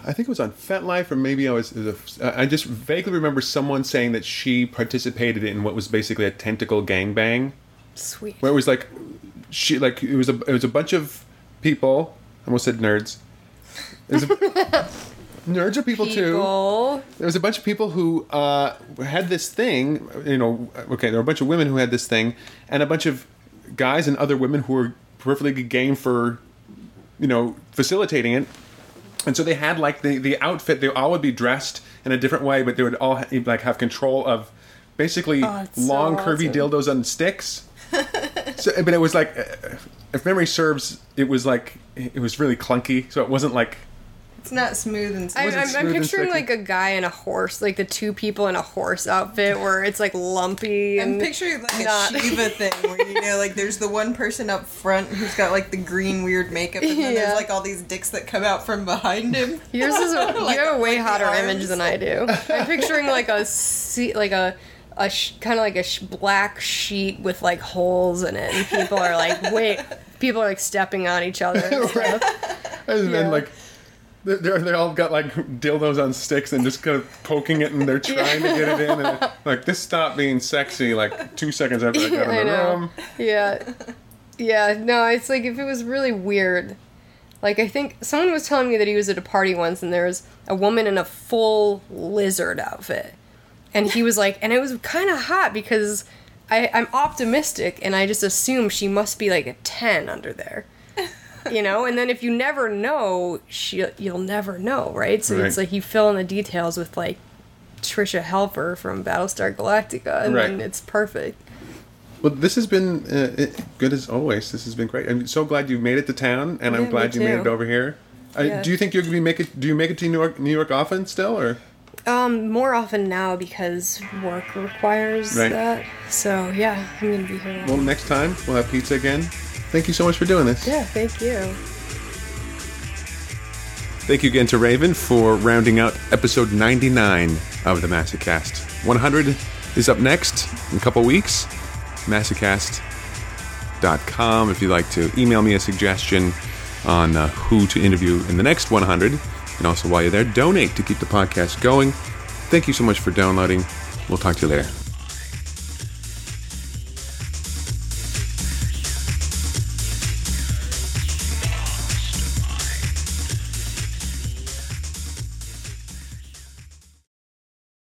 I think it was on FetLife or maybe I was. was a- I just vaguely remember someone saying that she participated in what was basically a tentacle gangbang, Sweet. where it was like she like it was a it was a bunch of people. I almost said nerds. Was a, *laughs* nerds are people, too. There was a bunch of people who uh, had this thing. You know, okay, there were a bunch of women who had this thing, and a bunch of guys and other women who were perfectly good game for, you know, facilitating it. And so they had like the the outfit. They all would be dressed in a different way, but they would all ha- like have control of basically Oh, it's so long, curvy awesome. dildos on sticks. *laughs* so, but it was like, uh, if memory serves, it was like it was really clunky. So it wasn't like It's not smooth and I, I'm, I'm picturing like a guy in a horse, like the two people in a horse outfit, where it's like lumpy. I'm And picturing like a not- *laughs* Shiva thing where you know, like there's the one person up front who's got like the green weird makeup, and then Yeah. there's like all these dicks that come out from behind him. *laughs* Yours is a, *laughs* Like- you have a way like hotter image than I do. I'm picturing like a se- like a a sh- kind of like a sh- black sheet with like holes in it, and people are like, wait, people are like stepping on each other. And stuff. And Yeah. then like they're they're- they all got like dildos on sticks and just kind of poking it and they're trying to get it in and like this stopped being sexy like two seconds after I *laughs* got in the know. room. Yeah, yeah. No, it's like if it was really weird. Like I think someone was telling me that he was at a party once and there was a woman in a full lizard outfit, and he was like, and it was kind of hot because I, I'm optimistic and I just assume she must be like a ten under there. You know, and then if you never know, she you'll never know, right? So it's like you fill in the details with like Tricia Helfer from Battlestar Galactica, and then it's perfect. Well, this has been uh, good as always. This has been great. I'm so glad you made it to town, and Yeah, I'm glad you made it over here. Yeah. Do you think you're gonna be make it? Do you make it to New York, New York often still, or Um, more often now because work requires Right. that. So yeah, I'm gonna be here. well, next time we'll have pizza again. Thank you so much for doing this. yeah, thank you. Thank you again to Raven for rounding out episode 99 of the Massacast. 100 is up next in a couple weeks. Massacast.com if you'd like to email me a suggestion on uh, who to interview in the next 100. And also, while you're there, donate to keep the podcast going. Thank you so much for downloading. We'll talk to you later.